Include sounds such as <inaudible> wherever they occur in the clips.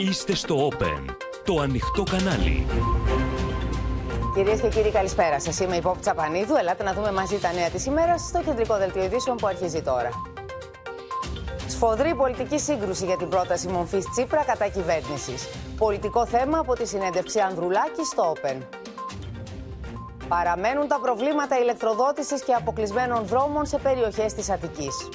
Είστε στο Open, το ανοιχτό κανάλι. Κυρίες και κύριοι, καλησπέρα σας. Είμαι η Πόπη Τσαπανίδου. Ελάτε να δούμε μαζί τα νέα της ημέρας στο κεντρικό δελτίο ειδήσεων που αρχίζει τώρα. Σφοδρή πολιτική σύγκρουση για την πρόταση μορφής Τσίπρα κατά κυβέρνησης. Πολιτικό θέμα από τη συνέντευξη Ανδρουλάκη στο Open. Παραμένουν τα προβλήματα ηλεκτροδότησης και αποκλεισμένων δρόμων σε περιοχές της Αττικής.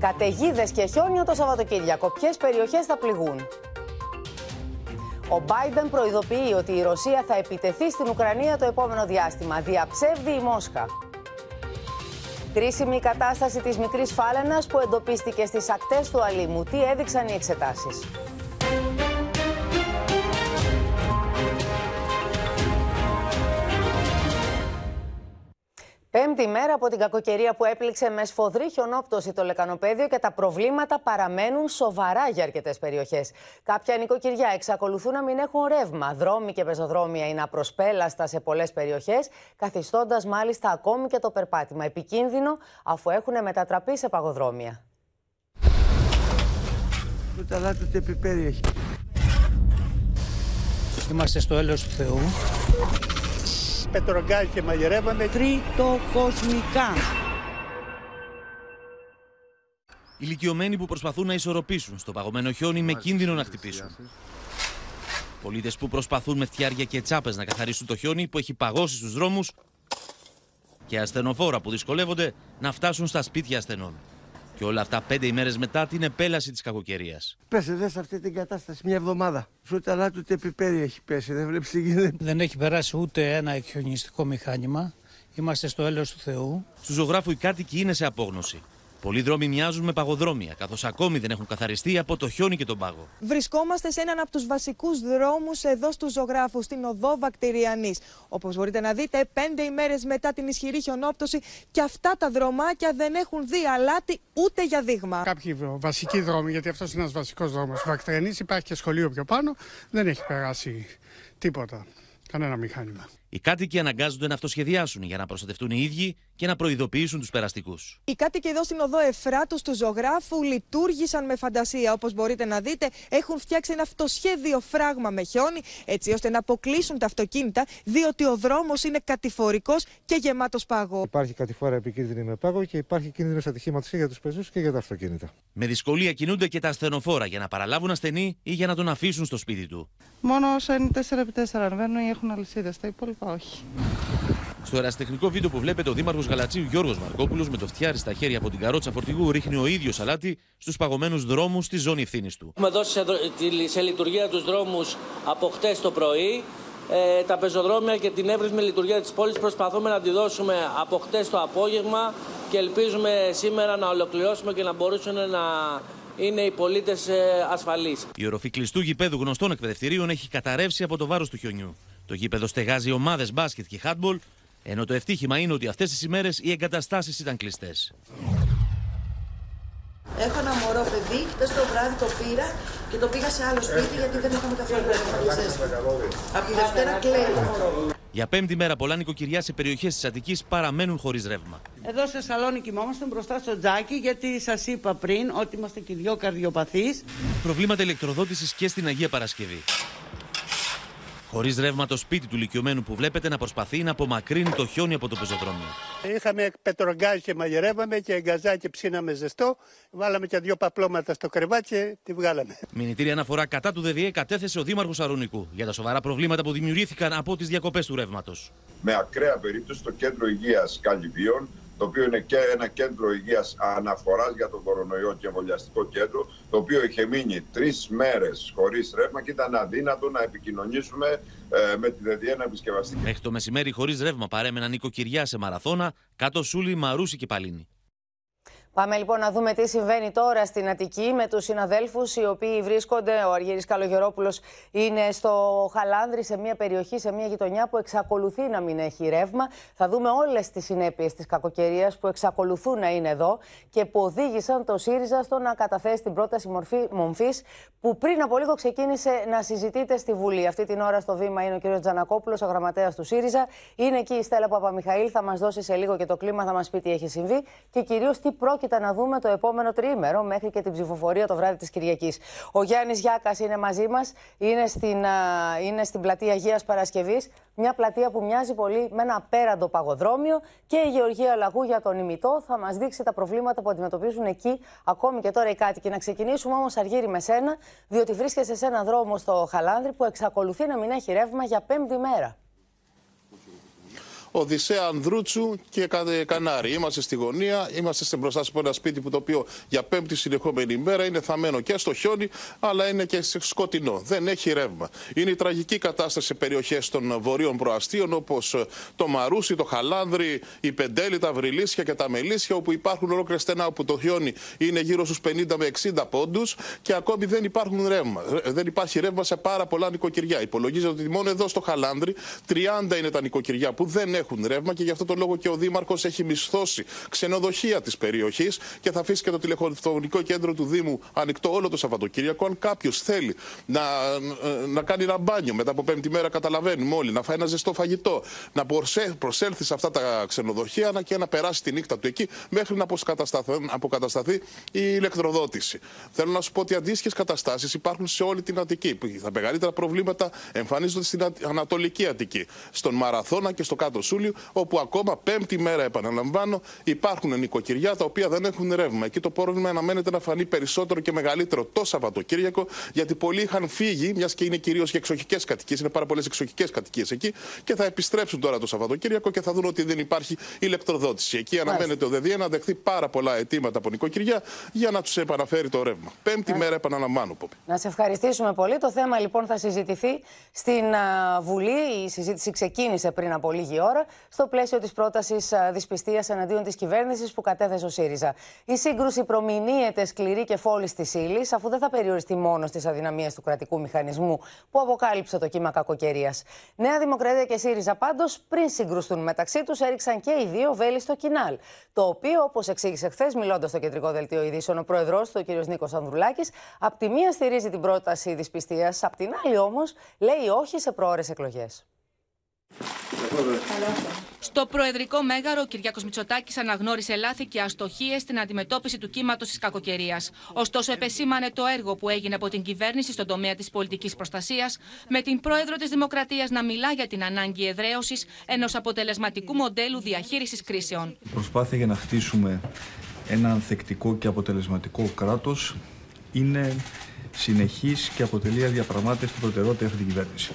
Καταιγίδες και χιόνιο το Σαββατοκύριακο. Ποιες περιοχές θα πληγούν; Ο Biden προειδοποιεί ότι η Ρωσία θα επιτεθεί στην Ουκρανία το επόμενο διάστημα. Διαψεύδει η Μόσχα. Κρίσιμη η κατάσταση της μικρής φάλαινας που εντοπίστηκε στις ακτές του Αλήμου. Τι έδειξαν οι εξετάσεις; Πέμπτη μέρα από την κακοκαιρία που έπληξε με σφοδρή χιονόπτωση το λεκανοπέδιο και τα προβλήματα παραμένουν σοβαρά για αρκετές περιοχές. Κάποια νοικοκυριά εξακολουθούν να μην έχουν ρεύμα. Δρόμοι και πεζοδρόμια είναι απροσπέλαστα σε πολλές περιοχές, καθιστώντας μάλιστα ακόμη και το περπάτημα επικίνδυνο αφού έχουν μετατραπεί σε παγοδρόμια. Είμαστε στο έλεος του Θεού πετρογκάζ και μαγειρεύαμε. Τριτοκοσμικά. Ηλικιωμένοι που προσπαθούν να ισορροπήσουν στο παγωμένο χιόνι με κίνδυνο να χτυπήσουν. Πολίτες που προσπαθούν με φτιάρια και τσάπες να καθαρίσουν το χιόνι που έχει παγώσει στους δρόμους. Και ασθενοφόρα που δυσκολεύονται να φτάσουν στα σπίτια ασθενών. Και όλα αυτά πέντε ημέρες μετά την επέλαση της κακοκαιρίας. Πέσε δες σε αυτή την κατάσταση μια εβδομάδα. Σου τα ούτε πιπέρι έχει πέσει. Δεν βλέπεις τι γίνεται. Δεν έχει περάσει ούτε ένα εκχιονιστικό μηχάνημα. Είμαστε στο έλεος του Θεού. Στου ζωγράφου οι κάτοικοι είναι σε απόγνωση. Πολλοί δρόμοι μοιάζουν με παγοδρόμια, καθώς ακόμη δεν έχουν καθαριστεί από το χιόνι και τον πάγο. Βρισκόμαστε σε έναν από τους βασικούς δρόμους εδώ στους ζωγράφους, στην οδό Βακτηριανής. Όπως μπορείτε να δείτε, πέντε ημέρες μετά την ισχυρή χιονόπτωση και αυτά τα δρομάκια δεν έχουν δει αλάτι ούτε για δείγμα. Κάποιοι βασικοί δρόμοι, γιατί αυτός είναι ένας βασικός δρόμος. Βακτηριανής υπάρχει και σχολείο πιο πάνω, δεν έχει περάσει τίποτα. Κανένα μηχάνημα. Οι κάτοικοι αναγκάζονται να αυτοσχεδιάσουν για να προστατευτούν οι ίδιοι και να προειδοποιήσουν τους περαστικούς. Οι κάτοικοι εδώ στην οδό Εφράτου του ζωγράφου λειτουργήσαν με φαντασία. Όπως μπορείτε να δείτε, έχουν φτιάξει ένα αυτοσχέδιο φράγμα με χιόνι, έτσι ώστε να αποκλείσουν τα αυτοκίνητα, διότι ο δρόμος είναι κατηφορικός και γεμάτος πάγο. Υπάρχει κατηφόρα επικίνδυνη με πάγο και υπάρχει κίνδυνος ατυχήματος και για τους πεζούς και για τα αυτοκίνητα. Με δυσκολία κινούνται και τα ασθενοφόρα για να παραλάβουν ασθενή ή για να τον αφήσουν στο σπίτι του. Μόνο όσα είναι 4x4 ανεβαίνουν ή έχουν αλυσίδες. Τα υπόλοιπα όχι. Στο εραστεχνικό βίντεο που βλέπετε, ο Δήμαρχος Γαλατσίου Γιώργος Μαρκόπουλος με το φτιάρι στα χέρια από την καρότσα φορτηγού ρίχνει ο ίδιος αλάτι στους παγωμένους δρόμους στη ζώνη ευθύνης του. Έχουμε δώσει σε λειτουργία τους δρόμους από χτες το πρωί. Ε, τα πεζοδρόμια και την εύρυθμη λειτουργία της πόλης προσπαθούμε να τη δώσουμε από χτες το απόγευμα και ελπίζουμε σήμερα να ολοκληρώσουμε και να μπορούσαν να είναι οι πολίτες ε, ασφαλείς. Η οροφή κλειστού γηπέδου γνωστών εκπαιδευτηρίων έχει καταρρεύσει από το βάρος του χιονιού. Το γήπεδο στεγάζει ομάδες μπάσκετ και χάτμπολ, ενώ το ευτύχημα είναι ότι αυτές τις ημέρες οι εγκαταστάσεις ήταν κλειστές. Έχω ένα μωρό παιδί, χτες το βράδυ το πήρα και το πήγα σε άλλο σπίτι γιατί δεν είχαμε καθόλου Από τη Δευτέρα κλαίει. Για πέμπτη μέρα, πολλά νοικοκυριά σε περιοχές της Αττικής παραμένουν χωρίς ρεύμα. Εδώ σε σαλόνι κοιμόμαστε μπροστά στο τζάκι, γιατί σας είπα πριν ότι είμαστε και δυο καρδιοπαθείς. Προβλήματα ηλεκτροδότησης και στην Αγία Παρασκευή. Χωρίς ρεύμα το σπίτι του ηλικιωμένου που βλέπετε να προσπαθεί να απομακρύνει το χιόνι από το πεζοδρόμιο. Είχαμε πετρογκάζ και μαγειρεύαμε και γκαζάκι ψήναμε ζεστό. Βάλαμε και δύο παπλώματα στο κρεβάτι και τη βγάλαμε. Μηνυτήρια αναφορά κατά του ΔΔΕ κατέθεσε ο Δήμαρχος Αρονικού για τα σοβαρά προβλήματα που δημιουργήθηκαν από τις διακοπές του ρεύματος. Με ακραία περίπτωση το κέντρο υγείας Καλυβίων το οποίο είναι και ένα κέντρο υγείας αναφοράς για τον κορονοϊό και εμβολιαστικό κέντρο, το οποίο είχε μείνει τρεις μέρες χωρίς ρεύμα και ήταν αδύνατο να επικοινωνήσουμε ε, με τη ΔΔΕ να επισκευαστεί. Μέχρι το μεσημέρι, χωρίς ρεύμα, παρέμεναν νοικοκυριά σε μαραθώνα, κάτω Σούλη, Μαρούση και Παλίνη. Πάμε λοιπόν να δούμε τι συμβαίνει τώρα στην Αττική με τους συναδέλφους οι οποίοι βρίσκονται. Ο Αργύρης Καλογερόπουλος είναι στο Χαλάνδρη σε μια περιοχή, σε μια γειτονιά που εξακολουθεί να μην έχει ρεύμα. Θα δούμε όλες τις συνέπειες της κακοκαιρίας που εξακολουθούν να είναι εδώ και που οδήγησαν το ΣΥΡΙΖΑ στο να καταθέσει την πρόταση μορφή, μομφής που πριν από λίγο ξεκίνησε να συζητείται στη Βουλή. Αυτή την ώρα στο βήμα είναι ο κ. Τζανακόπουλος, ο γραμματέας του ΣΥΡΙΖΑ. Είναι εκεί η Στέλλα Παπαμιχαήλ, θα μας δώσει σε λίγο και το κλίμα, θα μας πει τι έχει συμβεί και κυρίως τι πρόκειται πρόκειται να δούμε το επόμενο τριήμερο μέχρι και την ψηφοφορία το βράδυ της Κυριακής. Ο Γιάννης Γιάκας είναι μαζί μας, είναι στην, είναι στην πλατεία Αγίας Παρασκευής. Μια πλατεία που μοιάζει πολύ με ένα απέραντο παγοδρόμιο και η Γεωργία Λαγού για τον ημιτό θα μας δείξει τα προβλήματα που αντιμετωπίζουν εκεί ακόμη και τώρα οι κάτοικοι. Να ξεκινήσουμε όμως, Αργύρι, με σένα, διότι βρίσκεσαι σε ένα δρόμο στο Χαλάνδρη που εξακολουθεί να μην έχει ρεύμα για πέμπτη μέρα. Οδυσσέα Ανδρούτσου και Κανάρι. Είμαστε στη γωνία, είμαστε μπροστά από ένα σπίτι που το οποίο για πέμπτη συνεχόμενη ημέρα είναι θαμένο και στο χιόνι, αλλά είναι και σκοτεινό. Δεν έχει ρεύμα. Είναι η τραγική κατάσταση σε περιοχές των βορείων προαστίων, όπως ε, το Μαρούσι, το Χαλάνδρι, η Πεντέλη, τα Βρυλίσια και τα Μελίσια, όπου υπάρχουν ολόκληρα στενά όπου το χιόνι είναι γύρω στους 50 με 60 πόντους και ακόμη δεν υπάρχουν ρεύμα. Ε, δεν υπάρχει ρεύμα σε πάρα πολλά νοικοκυριά. Υπολογίζεται ότι μόνο εδώ στο Χαλάνδρι 30 είναι τα νοικοκυριά που δεν έχουν ρεύμα και γι' αυτό το λόγο και ο Δήμαρχος έχει μισθώσει ξενοδοχεία της περιοχής και θα αφήσει και το τηλεφωνικό κέντρο του Δήμου ανοιχτό όλο το Σαββατοκύριακο. Αν κάποιος θέλει να, να κάνει ένα μπάνιο μετά από πέμπτη μέρα, καταλαβαίνουμε όλοι, να φάει ένα ζεστό φαγητό, να προσέλθει σε αυτά τα ξενοδοχεία και να περάσει τη νύχτα του εκεί μέχρι να αποκατασταθεί η ηλεκτροδότηση. Θέλω να σου πω ότι αντίστοιχες καταστάσεις υπάρχουν σε όλη την Αττική. Τα μεγαλύτερα προβλήματα εμφανίζονται στην Ανατολική Αττική, στον Μαραθώνα και στο κάτω Σούλιο, όπου ακόμα πέμπτη μέρα, επαναλαμβάνω, υπάρχουν νοικοκυριά τα οποία δεν έχουν ρεύμα. Εκεί το πρόβλημα αναμένεται να φανεί περισσότερο και μεγαλύτερο το Σαββατοκύριακο, γιατί πολλοί είχαν φύγει, μιας και είναι κυρίως για εξοχικές κατοικίες, είναι πάρα πολλές εξοχικές κατοικίες εκεί, και θα επιστρέψουν τώρα το Σαββατοκύριακο και θα δουν ότι δεν υπάρχει ηλεκτροδότηση. Εκεί αναμένεται ο ΔΕΔΙΕ να δεχθεί πάρα πολλά αιτήματα από νοικοκυριά για να τους επαναφέρει το ρεύμα. Πέμπτη μέρα, επαναλαμβάνω. Πόπη. Να σε ευχαριστήσουμε πολύ. Το θέμα λοιπόν θα συζητηθεί στην Βουλή. Η συζήτηση ξεκίνησε πριν από λίγη ώρα στο πλαίσιο της πρότασης δυσπιστίας εναντίον της κυβέρνησης που κατέθεσε ο ΣΥΡΙΖΑ. Η σύγκρουση προμηνύεται σκληρή και φόλης της ύλη, αφού δεν θα περιοριστεί μόνο στις αδυναμίες του κρατικού μηχανισμού που αποκάλυψε το κύμα κακοκαιρίας. Νέα Δημοκρατία και ΣΥΡΙΖΑ πάντως, πριν συγκρουστούν μεταξύ τους, έριξαν και οι δύο βέλη στο κοινάλ. Το οποίο, όπως εξήγησε χθες, μιλώντας στο κεντρικό δελτίο ειδήσεων, ο πρόεδρό του, ο κ. Νίκος Ανδρουλάκης, απ' τη μία στηρίζει την πρόταση δυσπιστίας, απ' την άλλη όμως λέει όχι σε πρόορε εκλογές. Στο Προεδρικό Μέγαρο, ο Κυριάκος Μητσοτάκης αναγνώρισε λάθη και αστοχίες στην αντιμετώπιση του κύματος της κακοκαιρίας. Ωστόσο, επεσήμανε το έργο που έγινε από την κυβέρνηση στον τομέα της πολιτικής προστασίας, με την πρόεδρο της Δημοκρατίας να μιλά για την ανάγκη εδραίωσης ενός αποτελεσματικού μοντέλου διαχείρισης κρίσεων. Η προσπάθεια για να χτίσουμε ένα ανθεκτικό και αποτελεσματικό κράτος είναι συνεχής και αποτελεί αδιαπραγμάτευτη προτεραιότητα αυτή την κυβέρνηση.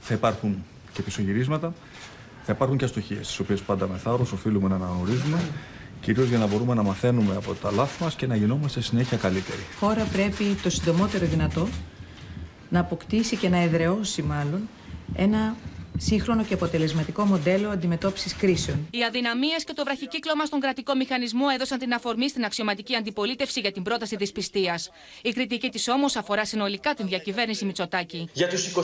Θα υπάρχουν και πισωγυρίσματα. Θα υπάρχουν και αστοχίες, τι οποίες πάντα με θάρρος οφείλουμε να αναγνωρίζουμε, κυρίως για να μπορούμε να μαθαίνουμε από τα λάθη μας και να γινόμαστε συνέχεια καλύτεροι. Η χώρα πρέπει το συντομότερο δυνατό να αποκτήσει και να εδραιώσει μάλλον ένα σύγχρονο και αποτελεσματικό μοντέλο αντιμετώπισης κρίσεων. Οι αδυναμίες και το βραχικύκλωμα στον κρατικό μηχανισμό έδωσαν την αφορμή στην αξιωματική αντιπολίτευση για την πρόταση της πιστεία. Η κριτική της όμως αφορά συνολικά την διακυβέρνηση Μητσοτάκη. Για τους 23.000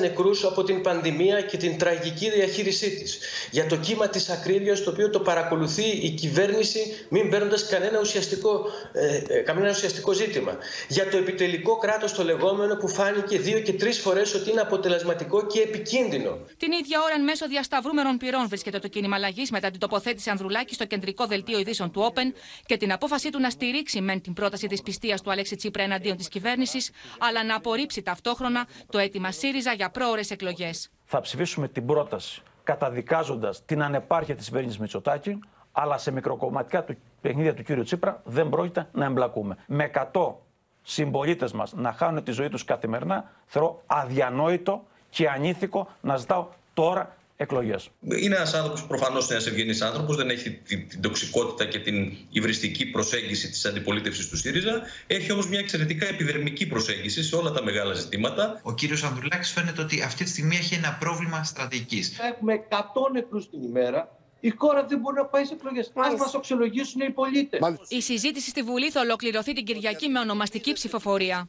νεκρούς από την πανδημία και την τραγική διαχείρισή της. Για το κύμα της ακρίβειας το οποίο το παρακολουθεί η κυβέρνηση μην παίρνοντας κανένα ουσιαστικό, ε, ε, κανένα ουσιαστικό ζήτημα. Για το επιτελικό κράτος το λεγόμενο που φάνηκε δύο και τρεις φορές ότι είναι αποτελεσματικό και επικίνδυνο την ίδια ώρα, εν μέσω διασταυρούμενων πυρών, βρίσκεται το κίνημα αλλαγής μετά την τοποθέτηση Ανδρουλάκη στο κεντρικό δελτίο ειδήσεων του Open και την απόφασή του να στηρίξει μεν την πρόταση της πιστείας του Αλέξη Τσίπρα εναντίον της κυβέρνησης, αλλά να απορρίψει ταυτόχρονα το αίτημα ΣΥΡΙΖΑ για πρόορε εκλογές. Θα ψηφίσουμε την πρόταση καταδικάζοντας την ανεπάρκεια της κυβέρνησης Μητσοτάκη, αλλά σε μικροκομματικά του παιχνίδια του κύριου Τσίπρα δεν πρόκειται να εμπλακούμε. Με 100 συμπολίτες μας να χάνουν τη ζωή τους καθημερινά, θεωρώ αδιανόητο και ανήθικο να ζητάω τώρα εκλογές. Είναι ένας άνθρωπος, προφανώς ένας ευγενής άνθρωπος, δεν έχει την, την τοξικότητα και την υβριστική προσέγγιση της αντιπολίτευσης του ΣΥΡΙΖΑ. Έχει όμως μια εξαιρετικά επιδερμική προσέγγιση σε όλα τα μεγάλα ζητήματα. Ο κύριος Ανδρουλάκης φαίνεται ότι αυτή τη στιγμή έχει ένα πρόβλημα στρατηγικής. Έχουμε 100 νεκρού την ημέρα. Η χώρα δεν μπορεί να πάει σε εκλογές. Α μας αξιολογήσουν οι πολίτες; Η συζήτηση στη Βουλή θα ολοκληρωθεί την Κυριακή με ονομαστική ψηφοφορία.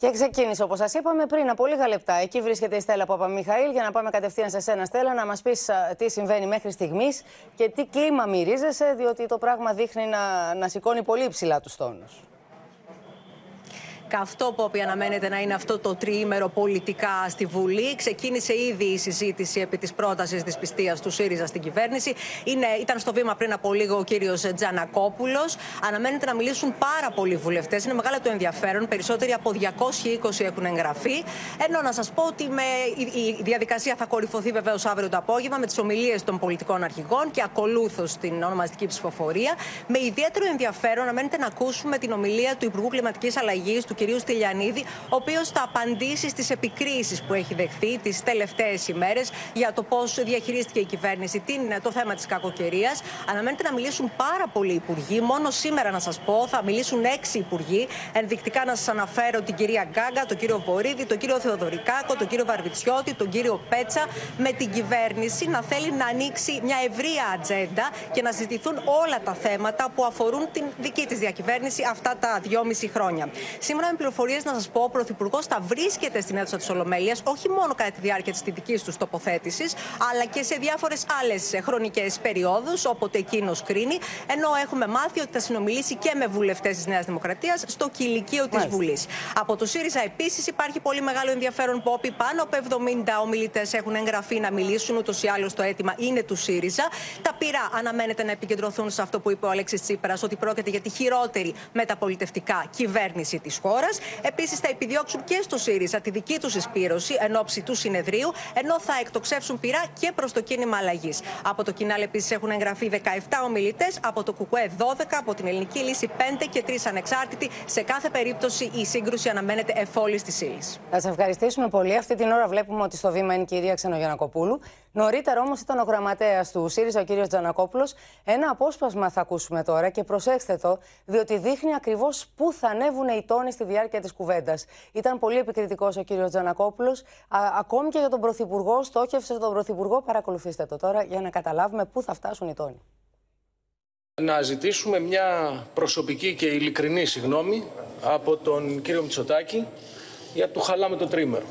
Και ξεκίνησε όπως σας είπαμε πριν από λίγα λεπτά. Εκεί βρίσκεται η Στέλλα Παπαμιχαήλ για να πάμε κατευθείαν σε σένα, Στέλλα, να μας πεις τι συμβαίνει μέχρι στιγμής και τι κλίμα μυρίζεσαι, διότι το πράγμα δείχνει να, να σηκώνει πολύ ψηλά τους τόνους. Καυτό που αναμένεται να είναι αυτό το τριήμερο πολιτικά στη Βουλή. Ξεκίνησε ήδη η συζήτηση επί της πρότασης της πιστείας του ΣΥΡΙΖΑ στην κυβέρνηση. Είναι, ήταν στο βήμα πριν από λίγο ο κύριος Τζανακόπουλος. Αναμένεται να μιλήσουν πάρα πολλοί βουλευτές. Είναι μεγάλο το ενδιαφέρον. Περισσότεροι από 220 έχουν εγγραφεί. Ενώ να σας πω ότι με, η, η διαδικασία θα κορυφωθεί βεβαίως αύριο το απόγευμα με τις ομιλίες των πολιτικών αρχηγών και ακολούθως την ονομαστική ψηφοφορία. Με ιδιαίτερο ενδιαφέρον αναμένεται να ακούσουμε την ομιλία του Υπουργού Κλιματικής Αλλαγής, του κυρίου Στυλιανίδη, ο οποίος θα απαντήσει στις επικρίσεις που έχει δεχθεί τις τελευταίες ημέρες για το πώς διαχειρίστηκε η κυβέρνηση την, το θέμα της κακοκαιρίας. Αναμένεται να μιλήσουν πάρα πολλοί υπουργοί. Μόνο σήμερα, να σας πω, θα μιλήσουν έξι υπουργοί. Ενδεικτικά να σας αναφέρω την κυρία Γκάγκα, τον κύριο Βορύδη, τον κύριο Θεοδωρικάκο, τον κύριο Βαρβιτσιώτη, τον κύριο Πέτσα, με την κυβέρνηση να θέλει να ανοίξει μια ευρεία ατζέντα και να συζητηθούν όλα τα θέματα που αφορούν την δική της διακυβέρνηση αυτά τα δυόμιση χρόνια. Σήμερα, με πληροφορίες να σας πω, ο Πρωθυπουργός θα βρίσκεται στην αίθουσα της Ολομέλειας, όχι μόνο κατά τη διάρκεια της δική τους τοποθέτησης, αλλά και σε διάφορες άλλες χρονικές περιόδους, όποτε εκείνος κρίνει. Ενώ έχουμε μάθει ότι θα συνομιλήσει και με βουλευτές της Νέας Δημοκρατίας στο κηλικείο της Βουλής. Από το ΣΥΡΙΖΑ επίσης υπάρχει πολύ μεγάλο ενδιαφέρον πόπι. Πάνω από 70 ομιλητές έχουν εγγραφεί να μιλήσουν. Ούτως ή άλλως το αίτημα είναι του ΣΥΡΙΖΑ. Τα πειρά αναμένεται να επικεντρωθούν σε αυτό που είπε ο Αλέξης Τσίπρας, ότι πρόκειται για τη χειρότερη μεταπολιτευτικά κυβέρνηση της χώρας. Επίσης θα επιδιώξουν και στο ΣΥΡΙΖΑ τη δική τους εισπήρωση εν ώψη του συνεδρίου, ενώ θα εκτοξεύσουν πειρά και προς το κίνημα αλλαγής. Από το Κινάλ επίσης έχουν εγγραφεί 17 ομιλητές, από το ΚΚΕ 12, από την Ελληνική Λύση 5 και 3 ανεξάρτητοι. Σε κάθε περίπτωση η σύγκρουση αναμένεται εφόλης της ύλης. Θα σα ευχαριστήσουμε πολύ. Αυτή την ώρα βλέπουμε ότι στο βήμα είναι η κυρία Ξενογιανακοπούλου. Νωρίτερα όμως ήταν ο γραμματέας του ΣΥΡΙΖΑ, ο κύριος Τζανακόπουλος. Ένα απόσπασμα θα ακούσουμε τώρα και προσέξτε το, διότι δείχνει ακριβώς πού θα ανέβουν οι τόνοι στη διάρκεια της κουβέντας. Ήταν πολύ επικριτικός ο κύριος Τζανακόπουλος. Ακόμη και για τον Πρωθυπουργό, στόχευσε τον Πρωθυπουργό. Παρακολουθήστε το τώρα για να καταλάβουμε πού θα φτάσουν οι τόνοι. Να ζητήσουμε μια προσωπική και ειλικρινή συγγνώμη από τον κύριο Μητσοτάκη για του χαλάμε το τρίμερο.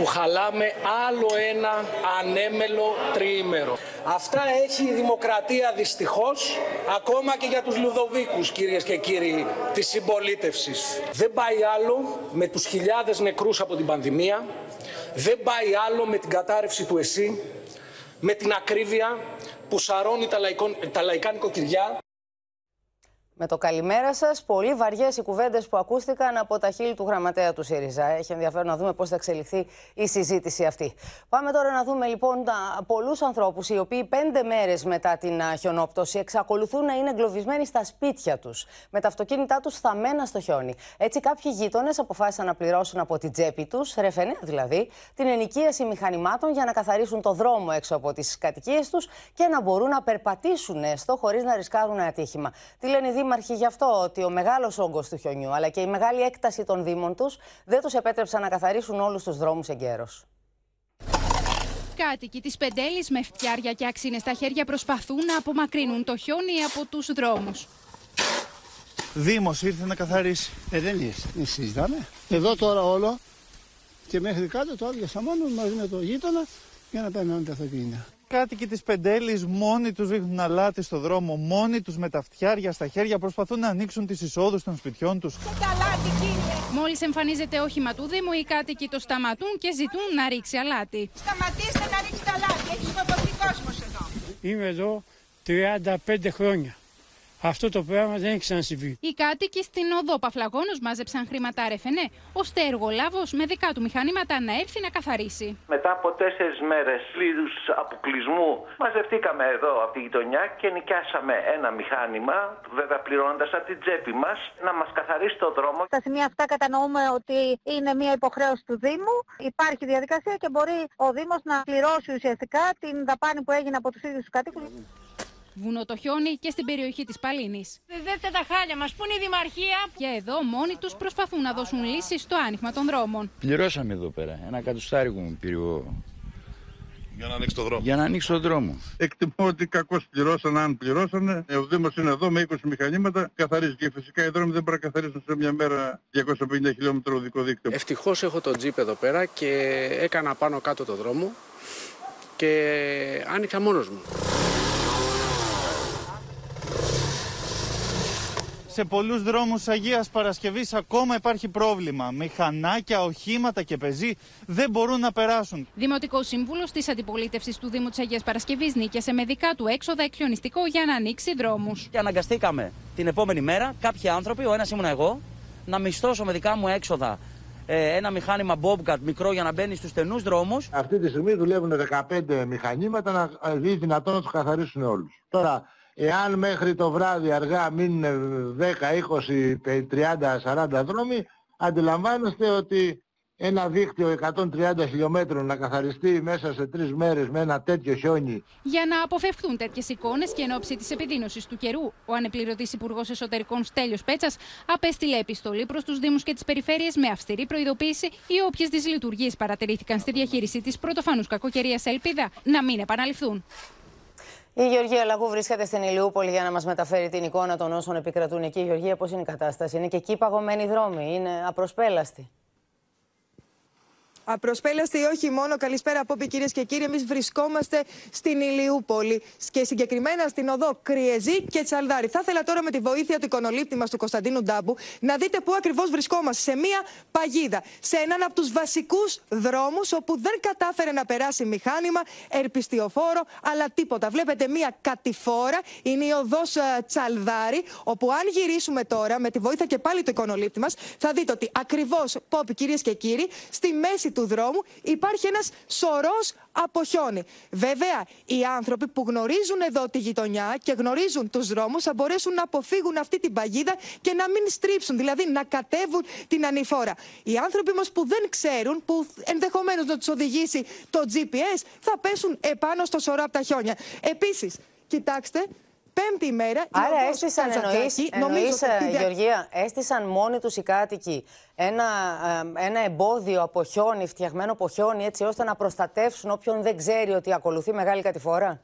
Του χαλάμε άλλο ένα ανέμελο τριήμερο. Αυτά έχει η δημοκρατία δυστυχώς, ακόμα και για τους Λουδοβίκους κυρίες και κύριοι της συμπολίτευσης. Δεν πάει άλλο με τους χιλιάδες νεκρούς από την πανδημία, δεν πάει άλλο με την κατάρρευση του ΕΣΥ, με την ακρίβεια που σαρώνει τα, λαϊκό, τα λαϊκά νοικοκυριά. Με το καλημέρα σας, πολύ βαριές οι κουβέντες που ακούστηκαν από τα χείλη του γραμματέα του ΣΥΡΙΖΑ. Έχει ενδιαφέρον να δούμε πώς θα εξελιχθεί η συζήτηση αυτή. Πάμε τώρα να δούμε λοιπόν πολλούς ανθρώπους οι οποίοι πέντε μέρες μετά την χιονόπτωση εξακολουθούν να είναι εγκλωβισμένοι στα σπίτια τους, με τα αυτοκίνητά τους θαμμένα στο χιόνι. Έτσι, κάποιοι γείτονες αποφάσισαν να πληρώσουν από την τσέπη τους, ρεφενέα δηλαδή, την ενοικίαση μηχανημάτων για να καθαρίσουν το δρόμο έξω από τις κατοικίες τους και να μπορούν να περπατήσουν έστω χωρίς να ρισκάρουν ατύχημα. Τι λένε οι δήμαρχοι γι' αυτό ότι ο μεγάλος όγκος του χιονιού αλλά και η μεγάλη έκταση των δήμων τους δεν τους επέτρεψαν να καθαρίσουν όλους τους δρόμους εγκαίρως. Κάτοικοι της Πεντέλης με φτιάρια και αξίνες στα χέρια προσπαθούν να απομακρύνουν το χιόνι από τους δρόμους. Δήμος ήρθε να καθαρίσει. Ε, δεν ήρθε. Δεν συζητάμε. Εδώ τώρα όλο και μέχρι κάτω το άδειασα μόνος μαζί με το γείτονα για να περνάνε τα αυτοκίνητα κάτοικοι της Πεντέλης μόνοι τους ρίχνουν αλάτι στο δρόμο, μόνοι τους με τα φτιάρια στα χέρια προσπαθούν να ανοίξουν τις εισόδους των σπιτιών τους. Μόλις εμφανίζεται όχημα του Δήμου, οι κάτοικοι το σταματούν και ζητούν να ρίξει αλάτι. Σταματήστε να ρίξετε αλάτι, έχεις σκοτωθεί κόσμος εδώ. Είμαι εδώ 35 χρόνια. Αυτό το πράγμα δεν έχει ξανασυμβεί. Οι κάτοικοι στην οδό Παφλαγόνος μάζεψαν χρήματα ρεφενέ, ώστε εργολάβος με δικά του μηχανήματα να έρθει να καθαρίσει. Μετά από τέσσερις μέρες πλήρους αποκλεισμού, μαζευτήκαμε εδώ από τη γειτονιά και νοικιάσαμε ένα μηχάνημα, βέβαια πληρώνοντας από την τσέπη μας, να μας καθαρίσει το δρόμο. Στα σημεία αυτά κατανοούμε ότι είναι μια υποχρέωση του Δήμου. Υπάρχει διαδικασία και μπορεί ο Δήμος να πληρώσει ουσιαστικά την δαπάνη που έγινε από τους ίδιους τους κατοίκους. Βουνό το χιόνι και στην περιοχή της Παλίνης. Δεδεύτε τα χάλια μας, πού είναι η Δημαρχία. Και εδώ μόνοι τους προσπαθούν να δώσουν λύσεις στο άνοιγμα των δρόμων. Πληρώσαμε εδώ πέρα. Ένα κατοστάρικο μου πήρε για να ανοίξει το δρόμο. Για να ανοίξει το δρόμο. Εκτιμώ ότι κακώς πληρώσαν, αν πληρώσανε. Ο Δήμος είναι εδώ με 20 μηχανήματα, καθαρίζει. Και φυσικά οι δρόμοι δεν μπορεί να καθαρίσουν σε μια μέρα 250 χιλιόμετρο οδικό δίκτυο. Ευτυχώς έχω το τζιπ εδώ πέρα και έκανα πάνω κάτω το δρόμο και άνοιξα μόνος μου. Σε πολλούς δρόμους Αγίας Παρασκευής ακόμα υπάρχει πρόβλημα. Μηχανάκια, οχήματα και πεζοί δεν μπορούν να περάσουν. Δημοτικός σύμβουλος της αντιπολίτευσης του Δήμου της Αγίας Παρασκευής νίκησε με δικά του έξοδα εκκλονιστικό για να ανοίξει δρόμους. Και αναγκαστήκαμε την επόμενη μέρα κάποιοι άνθρωποι, ο ένας ήμουν εγώ, να μισθώσω με δικά μου έξοδα ε, ένα μηχάνημα Bobcat μικρό για να μπαίνει στους στενούς δρόμους. Αυτή τη στιγμή δουλεύουν 15 μηχανήματα να δει δυνατόν να τους καθαρίσουν όλους. Τώρα, εάν μέχρι το βράδυ αργά μείνουν 10, 20, 30, 40 δρόμοι, αντιλαμβάνεστε ότι ένα δίκτυο 130 χιλιόμετρων να καθαριστεί μέσα σε τρεις μέρες με ένα τέτοιο χιόνι. Για να αποφευχθούν τέτοιες εικόνες και εν ώψη της επιδείνωσης του καιρού, ο ανεπληρωτής Υπουργός Εσωτερικών Στέλιος Πέτσας απέστειλε επιστολή προς τους Δήμους και τις Περιφέρειες με αυστηρή προειδοποίηση οι όποιες δυσλειτουργίες παρατηρήθηκαν στη διαχείριση της πρωτοφανούς κακοκαιρίας Ελπίδα να μην επαναληφθούν. Η Γεωργία Λαγού βρίσκεται στην Ηλιούπολη για να μας μεταφέρει την εικόνα των όσων επικρατούν εκεί. Γεωργία, πώς είναι η κατάσταση, Είναι και εκεί παγωμένοι δρόμοι, είναι απροσπέλαστοι; Απροσπέλαστη ή όχι μόνο. Καλησπέρα από κυρίες και κύριοι. Εμείς βρισκόμαστε στην Ηλιούπολη και συγκεκριμένα στην οδό Κριεζή και Τσαλδάρη. Θα ήθελα τώρα με τη βοήθεια του εικονολήπτη μας του Κωνσταντίνου Ντάμπου να δείτε πού ακριβώς βρισκόμαστε. Σε μία παγίδα. Σε έναν από τους βασικούς δρόμους όπου δεν κατάφερε να περάσει μηχάνημα, ερπιστιοφόρο, αλλά τίποτα. Βλέπετε μία κατηφόρα. Είναι η οδός ε, Τσαλδάρη. Όπου αν γυρίσουμε τώρα με τη βοήθεια και πάλι του εικονολήπτη μας, θα δείτε ότι ακριβώς, Πόπι κυρίες και κύριοι, στη μέση του του δρόμου υπάρχει ένας σωρός από χιόνι. Βέβαια, οι άνθρωποι που γνωρίζουν εδώ τη γειτονιά και γνωρίζουν τους δρόμους θα μπορέσουν να αποφύγουν αυτή την παγίδα και να μην στρίψουν, δηλαδή να κατέβουν την ανηφόρα. Οι άνθρωποι όμως που δεν ξέρουν, που ενδεχομένως να τους οδηγήσει το GPS, θα πέσουν επάνω στο σωρό από τα χιόνια. Επίσης, κοιτάξτε, πέμπτη μέρα. Άρα έστησαν, εννοείς, εννοείς ότι... Γεωργία, έστησαν μόνοι τους οι κάτοικοι ένα, ένα εμπόδιο από χιόνι, φτιαγμένο από χιόνι, έτσι ώστε να προστατεύσουν όποιον δεν ξέρει ότι ακολουθεί μεγάλη κατηφορά.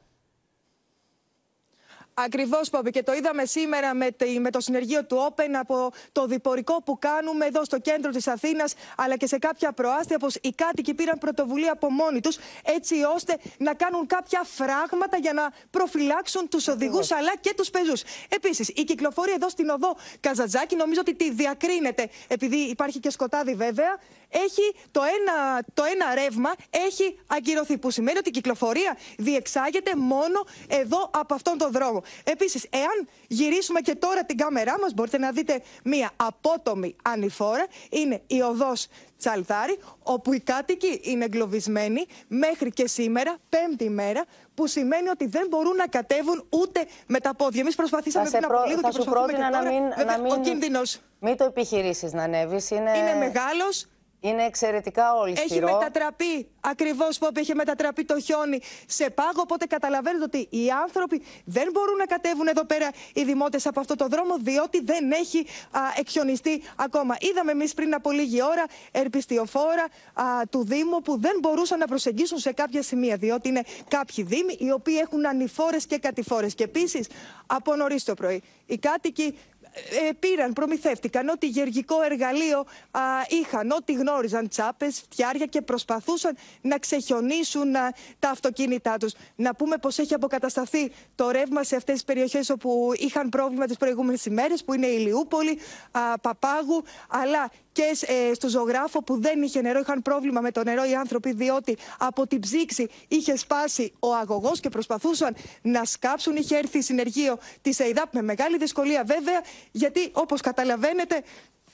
Ακριβώς, Πόπη. Και το είδαμε σήμερα με, με το συνεργείο του Open από το διπορικό που κάνουμε εδώ στο κέντρο της Αθήνας, αλλά και σε κάποια προάστια, πως οι κάτοικοι πήραν πρωτοβουλία από μόνοι τους, έτσι ώστε να κάνουν κάποια φράγματα για να προφυλάξουν τους οδηγούς αλλά και τους πεζούς. Επίσης, η κυκλοφορία εδώ στην οδό Καζατζάκη νομίζω ότι τη διακρίνεται, επειδή υπάρχει και σκοτάδι βέβαια, έχει το ένα, το ένα ρεύμα έχει αγκυρωθεί. Που σημαίνει ότι η κυκλοφορία διεξάγεται μόνο εδώ από αυτόν τον δρόμο. Επίσης, εάν γυρίσουμε και τώρα την κάμερά μας, μπορείτε να δείτε μία απότομη ανηφόρα. Είναι η οδός Τσαλθάρη, όπου οι κάτοικοι είναι εγκλωβισμένοι μέχρι και σήμερα, πέμπτη μέρα, που σημαίνει ότι δεν μπορούν να κατέβουν ούτε με τα πόδια. Εμείς προσπαθήσαμε πριν από λίγο και σου πρότεινα να μην, να μην, ο κίνδυνος... μην το επιχειρήσεις να ανέβεις. Είναι, είναι μεγάλος, είναι εξαιρετικά ολιστηρό. Έχει μετατραπεί, ακριβώς που έχει μετατραπεί το χιόνι σε πάγο. Οπότε καταλαβαίνετε ότι οι άνθρωποι δεν μπορούν να κατέβουν εδώ πέρα οι δημότες από αυτό το δρόμο, διότι δεν έχει α, εκχιονιστεί ακόμα. Είδαμε εμείς πριν από λίγη ώρα ερπιστιοφόρα α, του Δήμου που δεν μπορούσαν να προσεγγίσουν σε κάποια σημεία, διότι είναι κάποιοι Δήμοι οι οποίοι έχουν ανηφόρες και κατηφόρες. Και επίσης από νωρίς το πρωί οι κάτοικοι ε, πήραν, προμηθεύτηκαν ό,τι γεργικό εργαλείο α, είχαν, ό,τι γνώριζαν, τσάπες, φτιάρια και προσπαθούσαν να ξεχιονίσουν τα αυτοκίνητά τους. Να πούμε πως έχει αποκατασταθεί το ρεύμα σε αυτές τις περιοχές όπου είχαν πρόβλημα τις προηγούμενες ημέρες, που είναι η Λιούπολη, α, Παπάγου, αλλά και ε, στο ζωγράφο που δεν είχε νερό. Είχαν πρόβλημα με το νερό οι άνθρωποι, διότι από την ψήξη είχε σπάσει ο αγωγός και προσπαθούσαν να σκάψουν. Είχε έρθει συνεργείο της ΕΙΔΑΠ με μεγάλη δυσκολία, βέβαια, γιατί όπως καταλαβαίνετε,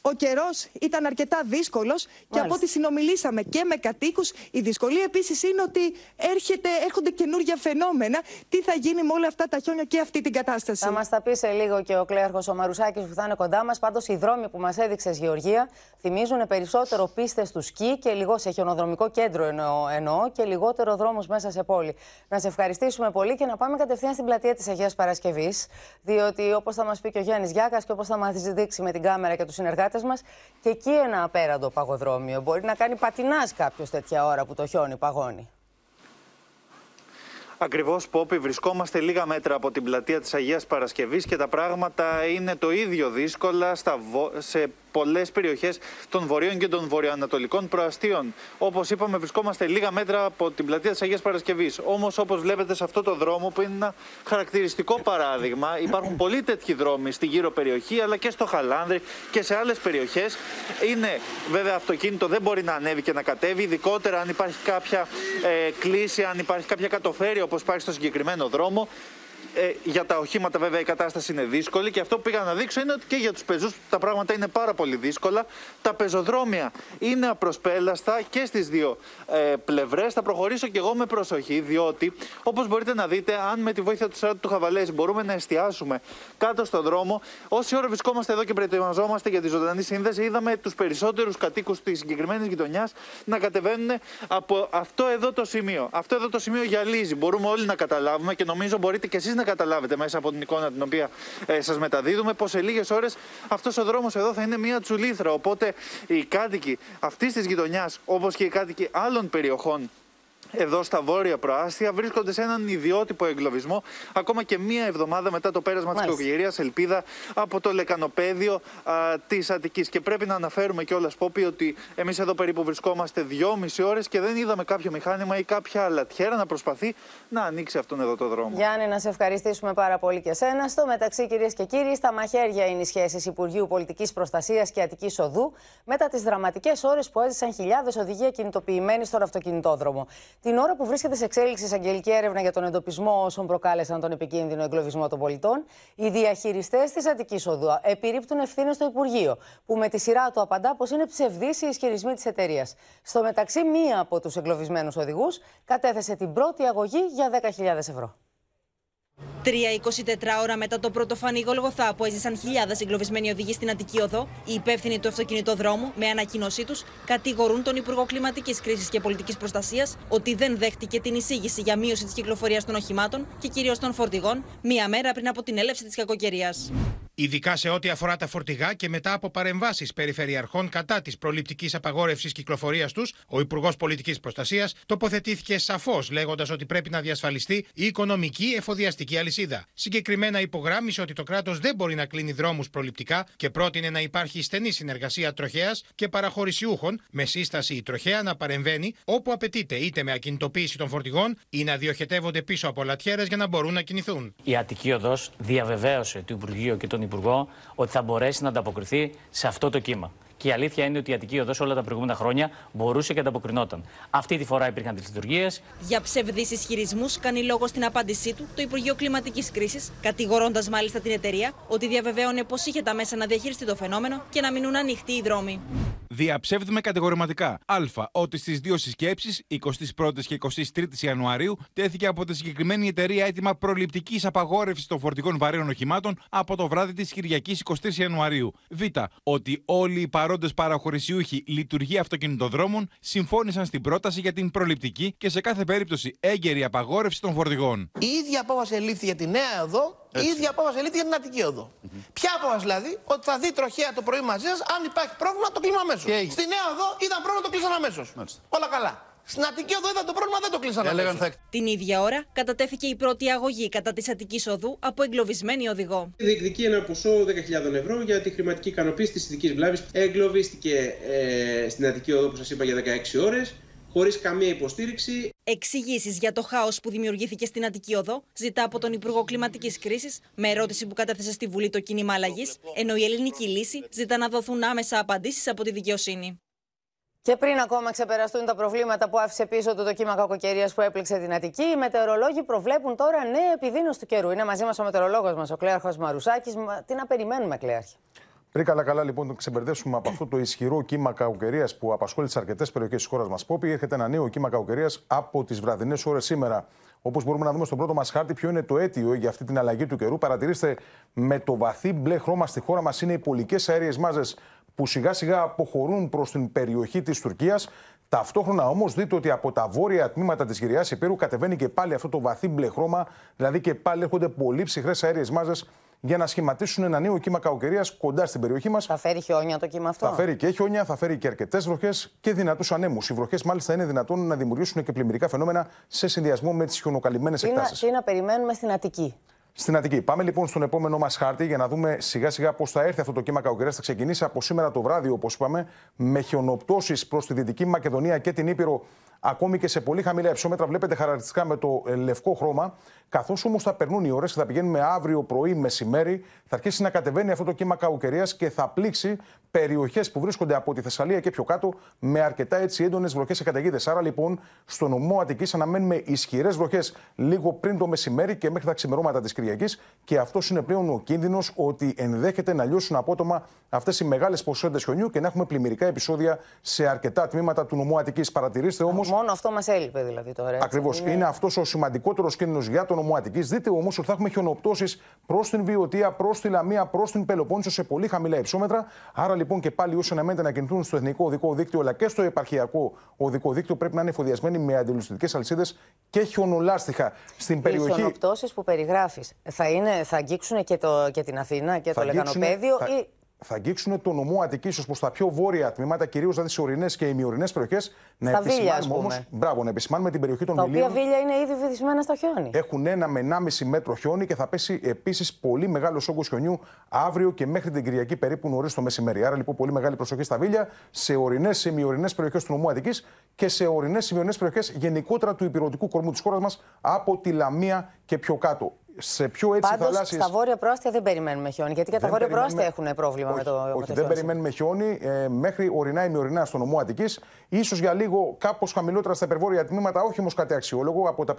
ο καιρός ήταν αρκετά δύσκολος και από ό,τι συνομιλήσαμε και με κατοίκους, η δυσκολία επίσης είναι ότι έρχεται, έρχονται καινούργια φαινόμενα. Τι θα γίνει με όλα αυτά τα χιόνια και αυτή την κατάσταση; Θα μας τα πει σε λίγο και ο κλέαρχος ο Μαρουσάκης που θα είναι κοντά μας. Πάντως, οι δρόμοι που μας έδειξε, Γεωργία, θυμίζουν περισσότερο πίστες του σκι και λίγο σε χιονοδρομικό κέντρο εννοώ, εννοώ και λιγότερο δρόμο μέσα σε πόλη. Να σε ευχαριστήσουμε πολύ και να πάμε κατευθείαν στην πλατεία της Αγίας Παρασκευής. Διότι όπως θα μας πει και ο Γιάννης Γιάκας και όπως θα μας δείξει με την κάμερα και τους συνεργάτες μας, και εκεί ένα απέραντο παγοδρόμιο. Μπορεί να κάνει πατινάς κάποιος τέτοια ώρα που το χιόνι παγώνει. Ακριβώς, Πόπη, βρισκόμαστε λίγα μέτρα από την πλατεία της Αγίας Παρασκευής και τα πράγματα είναι το ίδιο δύσκολα στα σε πολλές περιοχές των βορείων και των βορειοανατολικών προαστίων. Όπως είπαμε, βρισκόμαστε λίγα μέτρα από την πλατεία της Αγίας Παρασκευής. Όμως, όπως βλέπετε σε αυτό το δρόμο, που είναι ένα χαρακτηριστικό παράδειγμα, υπάρχουν πολλοί τέτοιοι δρόμοι στη γύρω περιοχή, αλλά και στο Χαλάνδρη και σε άλλες περιοχές. Είναι βέβαια αυτοκίνητο, δεν μπορεί να ανέβει και να κατέβει, ειδικότερα αν υπάρχει κάποια ε, κλίση, αν υπάρχει κάποια κατοφέρεια όπως υπάρχει στο συγκεκριμένο δρόμο. Ε, για τα οχήματα βέβαια η κατάσταση είναι δύσκολη και αυτό που πήγα να δείξω είναι ότι και για τους πεζούς τα πράγματα είναι πάρα πολύ δύσκολα. Τα πεζοδρόμια είναι απροσπέλαστα και στις δύο ε, πλευρές. Θα προχωρήσω και εγώ με προσοχή διότι όπως μπορείτε να δείτε αν με τη βοήθεια του Σεράτου του Χαβαλέζη μπορούμε να εστιάσουμε κάτω στον δρόμο όση ώρα βρισκόμαστε εδώ και προετοιμαζόμαστε για τη ζωντανή σύνδεση είδαμε τους περισσότερους κατοίκους της συγκεκριμένης γειτονιάς να κατεβαίνουν από αυτό εδώ το σημείο. Αυτό εδώ το σημείο γυαλίζει. Μπορούμε όλοι να καταλάβουμε και νομίζω μπορείτε και εσείς να καταλάβετε μέσα από την εικόνα την οποία ε, σας μεταδίδουμε πως σε λίγες ώρες αυτός ο δρόμος εδώ θα είναι μια τσουλήθρα. Οπότε οι κάτοικοι αυτής της γειτονιάς, όπως και οι κάτοικοι άλλων περιοχών εδώ στα βόρεια προάστια βρίσκονται σε έναν ιδιότυπο εγκλωβισμό ακόμα και μία εβδομάδα μετά το πέρασμα της κακογερία Ελπίδα από το λεκανοπέδιο της Αττικής. Και πρέπει να αναφέρουμε κιόλας, Πόπι, ότι εμείς εδώ περίπου βρισκόμαστε δυόμιση ώρες και δεν είδαμε κάποιο μηχάνημα ή κάποια λατιέρα να προσπαθεί να ανοίξει αυτόν εδώ το δρόμο. Γιάννη, να σε ευχαριστήσουμε πάρα πολύ και σένα. Στο μεταξύ, κυρίες και κύριοι, στα μαχαίρια είναι οι σχέσεις Υπουργείου Πολιτικής Προστασίας και Αττικής Οδού μετά τις δραματικές ώρες που έζησαν χιλιάδες οδηγία κινητοποιημένοι στον αυτοκινητόδρομο. Την ώρα που βρίσκεται σε εξέλιξη εισαγγελική έρευνα για τον εντοπισμό όσων προκάλεσαν τον επικίνδυνο εγκλωβισμό των πολιτών, οι διαχειριστές της Αττικής Οδού επιρρύπτουν ευθύνες στο Υπουργείο, που με τη σειρά του απαντά πως είναι ψευδής οι ισχυρισμοί της εταιρείας. Στο μεταξύ, μία από τους εγκλωβισμένους οδηγούς κατέθεσε την πρώτη αγωγή για 10.000 ευρώ. Τρία 24 ώρα μετά το πρώτο φανή Γολγοθά που έζησαν χιλιάδες εγκλωβισμένοι οδηγοί στην Αττική Οδό, οι υπεύθυνοι του αυτοκινητοδρόμου, με ανακοίνωσή τους, κατηγορούν τον Υπουργό Κλιματικής Κρίσης και Πολιτικής Προστασίας ότι δεν δέχτηκε την εισήγηση για μείωση της κυκλοφορίας των οχημάτων και κυρίως των φορτηγών, μία μέρα πριν από την έλευση της κακοκαιρίας. Ειδικά σε ό,τι αφορά τα φορτηγά και μετά από παρεμβάσεις περιφερειαρχών κατά της προληπτικής απαγόρευσης κυκλοφορίας τους, ο Υπουργός Πολιτικής Προστασίας τοποθετήθηκε σαφώς λέγοντας ότι πρέπει να διασφαλιστεί η οικονομική εφοδιαστική αλυσίδα. Συγκεκριμένα υπογράμμισε ότι το κράτος δεν μπορεί να κλείνει δρόμους προληπτικά και πρότεινε να υπάρχει στενή συνεργασία τροχέας και παραχωρησιούχων με σύσταση η τροχέα να παρεμβαίνει όπου απαιτείται είτε με ακινητοποίηση των φορτηγών ή να διοχετεύονται πίσω από λατιέρες για να μπορούν να κινηθούν. Η Αττική Οδός διαβεβαίωσε το Υπουργείο και τον Υπουργό ότι θα μπορέσει να ανταποκριθεί σε αυτό το κύμα. Και η αλήθεια είναι ότι η Αττική Οδός όλα τα προηγούμενα χρόνια μπορούσε και ανταποκρινόταν. Αυτή τη φορά υπήρχαν λειτουργίες. Για ψευδείς ισχυρισμούς κάνει λόγο στην απάντησή του το Υπουργείο Κλιματικής Κρίσης, κατηγορώντας μάλιστα την εταιρεία ότι διαβεβαίωνε πως είχε τα μέσα να διαχειριστεί το φαινόμενο και να μείνουν ανοιχτοί οι δρόμοι. Διαψεύδουμε κατηγορηματικά. Α. Ότι στις δύο συσκέψεις, 21η και 23η Ιανουαρίου, τέθηκε από τη συγκεκριμένη εταιρεία έτοιμα προληπτικής απαγόρευσης των φορτικών βαρέων οχημάτων από το βράδυ της Κυριακής 23 Ιανουαρίου. Β. Ότι όλοι οι παρόντε παραχωρησιούχοι λειτουργοί αυτοκινητοδρόμων συμφώνησαν στην πρόταση για την προληπτική και σε κάθε περίπτωση έγκαιρη απαγόρευση των φορτηγών. Η ίδια απόφαση ελήφθη για τη νέα εδώ η ίδια απόφαση ελήφθη για την Αττική Οδό. Ποια απόφαση δηλαδή, ότι θα δει τροχέα το πρωί μαζί σας, αν υπάρχει πρόβλημα το κλείνουμε αμέσως. Στη Νέα Οδό ήταν πρόβλημα το κλείσαν αμέσως. Όλα καλά. Στην Αττική Οδό είδαν το πρόβλημα, δεν το κλείσαν αμέσω. Την ίδια ώρα κατατέθηκε η πρώτη αγωγή κατά τη Αττικής Οδού από εγκλωβισμένη οδηγό. Διεκδικεί ένα ποσό 10.000 ευρώ για τη χρηματική ικανοποίηση της ειδικής βλάβης. Εγκλωβίστηκε ε, στην Αττική Οδό, όπως σας είπα, για 16 ώρες χωρίς καμία υποστήριξη. Εξηγήσεις για το χάος που δημιουργήθηκε στην Αττική Οδό ζητά από τον Υπουργό Κλιματικής Κρίσης με ερώτηση που κατέθεσε στη Βουλή το κίνημα αλλαγής, ενώ η ελληνική λύση ζητά να δοθούν άμεσα απαντήσεις από τη δικαιοσύνη. Και πριν ακόμα ξεπεραστούν τα προβλήματα που άφησε πίσω του το κύμα κακοκαιρίας που έπληξε την Αττική, οι μετεωρολόγοι προβλέπουν τώρα νέα επιδείνωση του καιρού. Είναι μαζί μας ο μετεωρολόγος μας, ο Κλέαρχος Μαρουσάκης. Τι να περιμένουμε, Κλέαρχη. Πριν καλά-καλά λοιπόν το ξεμπερδέψουμε από αυτό το ισχυρό κύμα κακοκαιρίας που απασχόλησε αρκετές περιοχές της χώρας μας, Πόπη, έρχεται ένα νέο κύμα κακοκαιρίας από τις βραδινές ώρες σήμερα. Όπως μπορούμε να δούμε στον πρώτο μας χάρτη, ποιο είναι το αίτιο για αυτή την αλλαγή του καιρού. Παρατηρήστε με το βαθύ μπλε χρώμα στη χώρα μας είναι οι πολικές αέριες μάζες που σιγά σιγά αποχωρούν προς την περιοχή της Τουρκίας. Ταυτόχρονα όμως δείτε ότι από τα βόρεια τμήματα της Γυριά Υπήρου κατεβαίνει και πάλι αυτό το βαθύ μπλε χρώμα, δηλαδή και πάλι έρχονται πολύ ψυχρές αέριες μάζες για να σχηματίσουν ένα νέο κύμα κακοκαιρίας κοντά στην περιοχή μας. Θα φέρει χιόνια το κύμα αυτό; Θα φέρει και χιόνια, θα φέρει και αρκετές βροχές και δυνατούς ανέμους. Οι βροχές μάλιστα είναι δυνατόν να δημιουργήσουν και πλημμυρικά φαινόμενα σε συνδυασμό με τις χιονοκαλυμμένες εκτάσεις. Τι να περιμένουμε στην Αττική; Στην Αττική. Πάμε λοιπόν στον επόμενο μας χάρτη για να δούμε σιγά σιγά πώς θα έρθει αυτό το κύμα κακοκαιρία. Θα ξεκινήσει από σήμερα το βράδυ, όπως είπαμε, με χιονοπτώσεις προς τη Δυτική Μακεδονία και την Ήπειρο ακόμη και σε πολύ χαμηλά υψόμετρα. Βλέπετε χαρακτηριστικά με το ε, λευκό χρώμα. Καθώς όμως θα περνούν οι ώρες και θα πηγαίνουμε αύριο πρωί, μεσημέρι, θα αρχίσει να κατεβαίνει αυτό το κύμα κακοκαιρίας και θα πλήξει περιοχές που βρίσκονται από τη Θεσσαλία και πιο κάτω με αρκετά έτσι έντονες βροχές και καταιγίδες. Άρα λοιπόν στο νομό Αττικής αναμένουμε ισχυρές βροχές λίγο πριν το μεσημέρι και μέχρι τα ξημερώματα της Κυριακής. Και αυτός είναι πλέον ο κίνδυνος ότι ενδέχεται να λιώσουν απότομα αυτές οι μεγάλες ποσότητες χιονιού και να έχουμε πλημμυρικά επεισόδια σε αρκετά τμήματα του νομού Αττικής. Παρατηρήστε όμως. Μόνο αυτό μας έλειπε δηλαδή τώρα. Ακριβώς. Είναι, είναι αυτός ο σημαντικότερος κίνδυνος για τον νομό Αττική. Δείτε όμως ότι θα έχουμε χιονοπτώσεις προς την Βιωτία, προς τη Λαμία, προς την Πελοπόννησο σε πολύ χαμηλά υψόμετρα. Άρα λοιπόν και πάλι όσοι αναμένεται να κινηθούν στο εθνικό οδικό δίκτυο αλλά και στο επαρχιακό οδικό δίκτυο πρέπει να είναι εφοδιασμένοι με αντιλουστικέ αλυσίδες και χιονολάστιχα στην περιοχή. Οι χιονοπτώσει που περιγράφεις θα, θα αγγίξουν και, το, και την Αθήνα και το Λεκανοπέδιο θα... ή θα αγγίξουν το νομό Αττικής ως προς τα πιο βόρεια τμήματα, κυρίως δηλαδή σε ορεινές και ημιορεινές περιοχές. Να επισημάνουμε όμω. Μπράβο, να επισημάνουμε την περιοχή των Τα Βιλίων. οποία βίλια είναι ήδη βυθισμένα στο χιόνι. Έχουν ένα με 1,5 μέτρο χιόνι και θα πέσει επίσης πολύ μεγάλο όγκος χιονιού αύριο και μέχρι την Κυριακή περίπου νωρίς το μεσημέρι. Άρα λοιπόν πολύ μεγάλη προσοχή στα βίλια, σε ορεινές, ημιορεινές περιοχές του νομού Αττικής και σε ορεινές, ημιορεινές περιοχές γενικότερα του υπηρετικού κορμού της χώρας μας από τη Λαμία και πιο κάτω σε πιο έτσι Πάντως, θαλάσσιες... στα βόρεια πρόαστια δεν περιμένουμε χιόνι, γιατί και τα βόρεια πρόαστια έχουν πρόβλημα όχι, με το, όχι, με το δεν περιμένουμε χιόνι ε, μέχρι ορεινά ημιορεινά στο νομό Αττικής. Ίσως για λίγο κάπως χαμηλότερα στα υπερβόρεια τμήματα, όχι όμως κάτι αξιόλογο. Από τα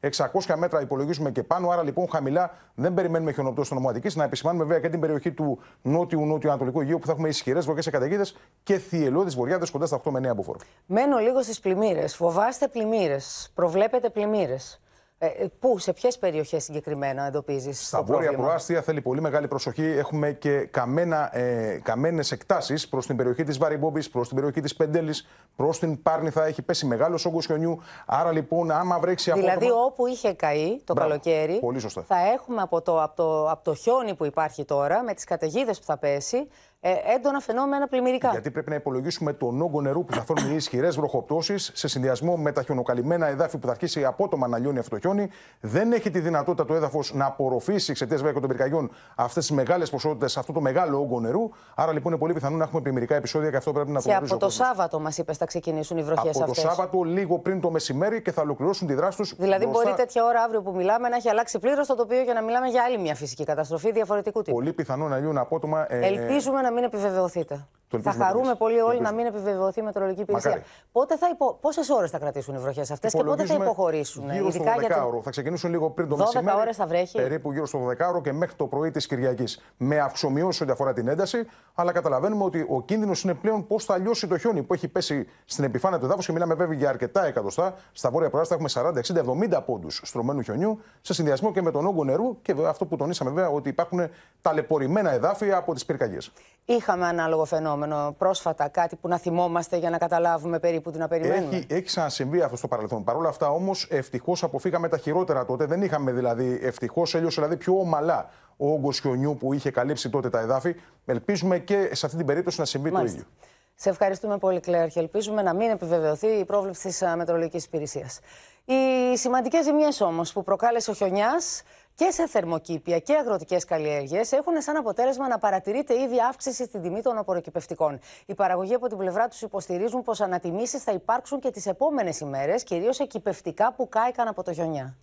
500-600 μέτρα υπολογίζουμε και πάνω. Άρα λοιπόν χαμηλά δεν περιμένουμε χιονοπτώση στο νομό Αττικής. Να επισημάνουμε βέβαια και την περιοχή του νότιου-νότιου-ανατολικού Αιγαίου που θα έχουμε ισχυρές βροχέ και καταιγίδες και θυελώδεις βορειάδε κοντά στα 8 με 9 μποφόρ. Μένω λίγο στις πλημμύρες. Φοβάστε πλημμύρες. Προβλέπετε πλημμύρες. Ε, πού, σε ποιες περιοχές συγκεκριμένα εντοπίζεις. Στα βόρεια προάστια θέλει πολύ μεγάλη προσοχή. Έχουμε και καμένα, ε, καμένες εκτάσεις προς την περιοχή της Βαρυμπόμπη, προς την περιοχή της Πεντέλης, προς την Πάρνηθα. Έχει πέσει μεγάλος όγκος χιονιού. Άρα λοιπόν, άμα βρέξει από. Δηλαδή, όπου είχε καεί το Μπράβο, καλοκαίρι, πολύ σωστά. θα έχουμε από το, από, το, από το χιόνι που υπάρχει τώρα, με τις καταιγίδες που θα πέσει, ε, έντονα φαινόμενα πλημμυρικά. Γιατί πρέπει να υπολογίσουμε τον όγκο νερού που θα φέρουν οι ισχυρές βροχοπτώσεις σε συνδυασμό με τα χιονοκαλυμμένα εδάφη που θα αρχίσει απότομα να λιώνει αυτό το χιόνι. Δεν έχει τη δυνατότητα το έδαφος να απορροφήσει εξαιτίας βέβαια των πυρκαγιών αυτές τις μεγάλες ποσότητες, αυτό το μεγάλο όγκο νερού. Άρα λοιπόν είναι πολύ πιθανό να έχουμε πλημμυρικά επεισόδια και αυτό πρέπει να το Και από το Σάββατο, μας είπες, θα ξεκινήσουν οι βροχές αυτέ. Από το Σάββατο, λίγο πριν το μεσημέρι και θα ολοκληρώσουν τη δράση τους. Δηλαδή, μπροστά... μπορεί τέτοια ώρα αύριο που μιλάμε να έχει αλλάξει πλήρως το τοπίο για να μιλάμε για άλλη μια φυσική καταστροφή διαφορετικού τύπου. Πολύ πιθανό να λιούν απότομα. Ε... Ελπίζουμε να μην επιβεβαιωθείτε. Θα χαρούμε πολύ όλοι να μην επιβεβαιωθεί η μετρολογική υπηρεσία. Πότε θα υπο... Πόσες ώρες θα κρατήσουν οι βροχές αυτές και πότε θα υποχωρήσουν. Γύρω στο 12 για ώρο. Θα ξεκινήσουν λίγο πριν το 12 μεσημέρι. ώρες θα βρέχει. Περίπου γύρω στο 12 ώρο και μέχρι το πρωί της Κυριακής. Με αυξομοιώσεις ό,τι αφορά την ένταση. Αλλά καταλαβαίνουμε ότι ο κίνδυνος είναι πλέον πώς θα λιώσει το χιόνι που έχει πέσει στην επιφάνεια του εδάφους και μιλάμε βέβαια για αρκετά εκατοστά. Στα βόρεια προάστια έχουμε 40, 60, 70 πόντους στρωμένου χιονιού σε συνδυασμό και με τον όγκο νερού και αυτό που τονίσαμε βέβαια ότι υπάρχουν ταλαιπωρημένα εδάφια από τις πυρκαγιές. Είχαμε ανάλογο φαινόμενο πρόσφατα, κάτι που να θυμόμαστε για να καταλάβουμε περίπου τι να περιμένουμε. Έχει, έχει ξανασυμβεί αυτό στο παρελθόν. Παρ' όλα αυτά όμως, ευτυχώς αποφύγαμε τα χειρότερα τότε. Δεν είχαμε δηλαδή, ευτυχώς έλειωσε δηλαδή πιο ομαλά ο όγκος χιονιού που είχε καλύψει τότε τα εδάφη. Ελπίζουμε και σε αυτή την περίπτωση να συμβεί Μάλιστα. το ίδιο. Σε ευχαριστούμε πολύ, Κλέρ, και ελπίζουμε να μην επιβεβαιωθεί η πρόβλεψη της Μετρολογικής Υπηρεσίας. Οι σημαντικές ζημιές όμως που προκάλεσε ο χιονιάς και σε θερμοκήπια και αγροτικές καλλιέργειες έχουν σαν αποτέλεσμα να παρατηρείται ήδη αύξηση στην τιμή των απορροκυπευτικών. Οι παραγωγοί από την πλευρά τους υποστηρίζουν πως ανατιμήσεις θα υπάρξουν και τις επόμενες ημέρες, κυρίως εκυπευτικά που κάηκαν από το χιονιά.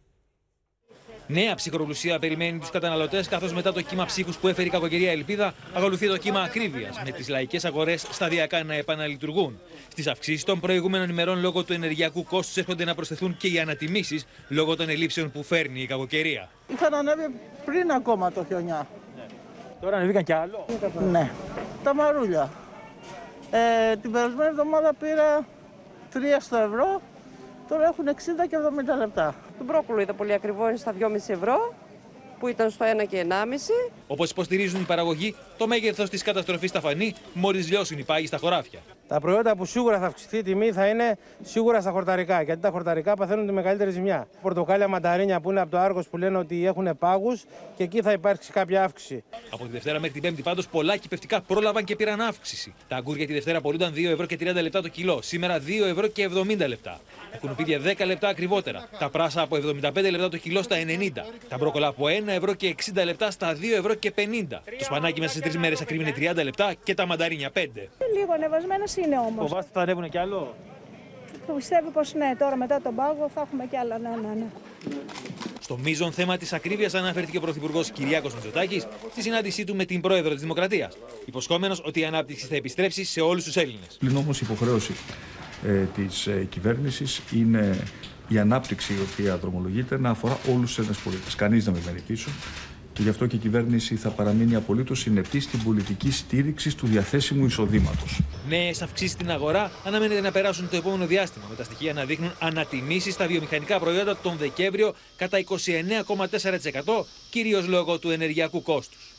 Νέα ψυχρολουσία περιμένει τους καταναλωτές, καθώς μετά το κύμα ψύχους που έφερε η κακοκαιρία Ελπίδα, ακολουθεί το κύμα ακρίβειας, με τις λαϊκές αγορές σταδιακά να επαναλειτουργούν. Στις αυξήσεις των προηγούμενων ημερών λόγω του ενεργειακού κόστους έρχονται να προσθεθούν και οι ανατιμήσεις λόγω των ελλείψεων που φέρνει η κακοκαιρία. Είχαν ανέβει πριν ακόμα το χιονιά. Τώρα ανεβήκαν κι άλλο. Ναι. Τα μαρούλια. Ε, την περασμένη εβδομάδα πήρα 3 στο ευρώ, τώρα έχουν 60 και 70 λεπτά. Το μπρόκολο είδα πολύ ακριβό, είναι στα 2,5 ευρώ, που ήταν στο 1 και 1,5. Όπως υποστηρίζουν οι παραγωγοί, το μέγεθος της καταστροφής θα φανεί μόλις λιώσουν οι πάγοι στα χωράφια. Τα προϊόντα που σίγουρα θα αυξηθεί η τιμή θα είναι σίγουρα στα χορταρικά. Γιατί τα χορταρικά παθαίνουν τη μεγαλύτερη ζημιά. Πορτοκάλια μανταρίνια που είναι από το Άργος που λένε ότι έχουν πάγους και εκεί θα υπάρξει κάποια αύξηση. Από τη Δευτέρα μέχρι την Πέμπτη πάντως πολλά κυπευτικά πρόλαβαν και πήραν αύξηση. Τα αγκούρια τη Δευτέρα πωλούνταν 2 ευρώ και 30 λεπτά το κιλό. Σήμερα 2 ευρώ και 70 λεπτά. Τα κουνουπίδια 10 λεπτά ακριβότερα. Τα πράσα από 75 λεπτά το κιλό στα 90. Τα μπρόκολα από 1 ευρώ και 60 λεπτά στα 2 ευρώ και 50. Το σπανάκι μέσα σε 3 μέρες ακρίβει 30 λεπτά και τα μανταρίνια 5. Λίγο ανεβασμένο είναι όμως. Φοβάστε θα ανέβουν κι άλλο; Πιστεύω πως ναι, τώρα μετά τον πάγο θα έχουμε κι άλλα. Ναι, ναι, ναι. Στο μείζον θέμα της ακρίβειας αναφέρθηκε ο Πρωθυπουργός Κυριάκος Μητσοτάκης στη συνάντησή του με την Πρόεδρο της Δημοκρατίας, υποσχόμενος ότι η ανάπτυξη θα επιστρέψει σε όλους τους Έλληνες. Πλην όμως η υποχρέωση ε, της ε, κυβέρνησης είναι η ανάπτυξη η οποία δρομολογείται να αφορά όλους τους Έλληνες πολίτες. Κανείς να μην μένει πίσω. Και γι' αυτό και η κυβέρνηση θα παραμείνει απολύτως συνεπτή στην πολιτική στήριξη του διαθέσιμου εισοδήματος. Νέες αυξήσεις στην αγορά αναμένεται να περάσουν το επόμενο διάστημα, με τα στοιχεία να δείχνουν ανατιμήσεις στα βιομηχανικά προϊόντα τον Δεκέμβριο κατά 29,4%, κυρίως λόγω του ενεργειακού κόστους.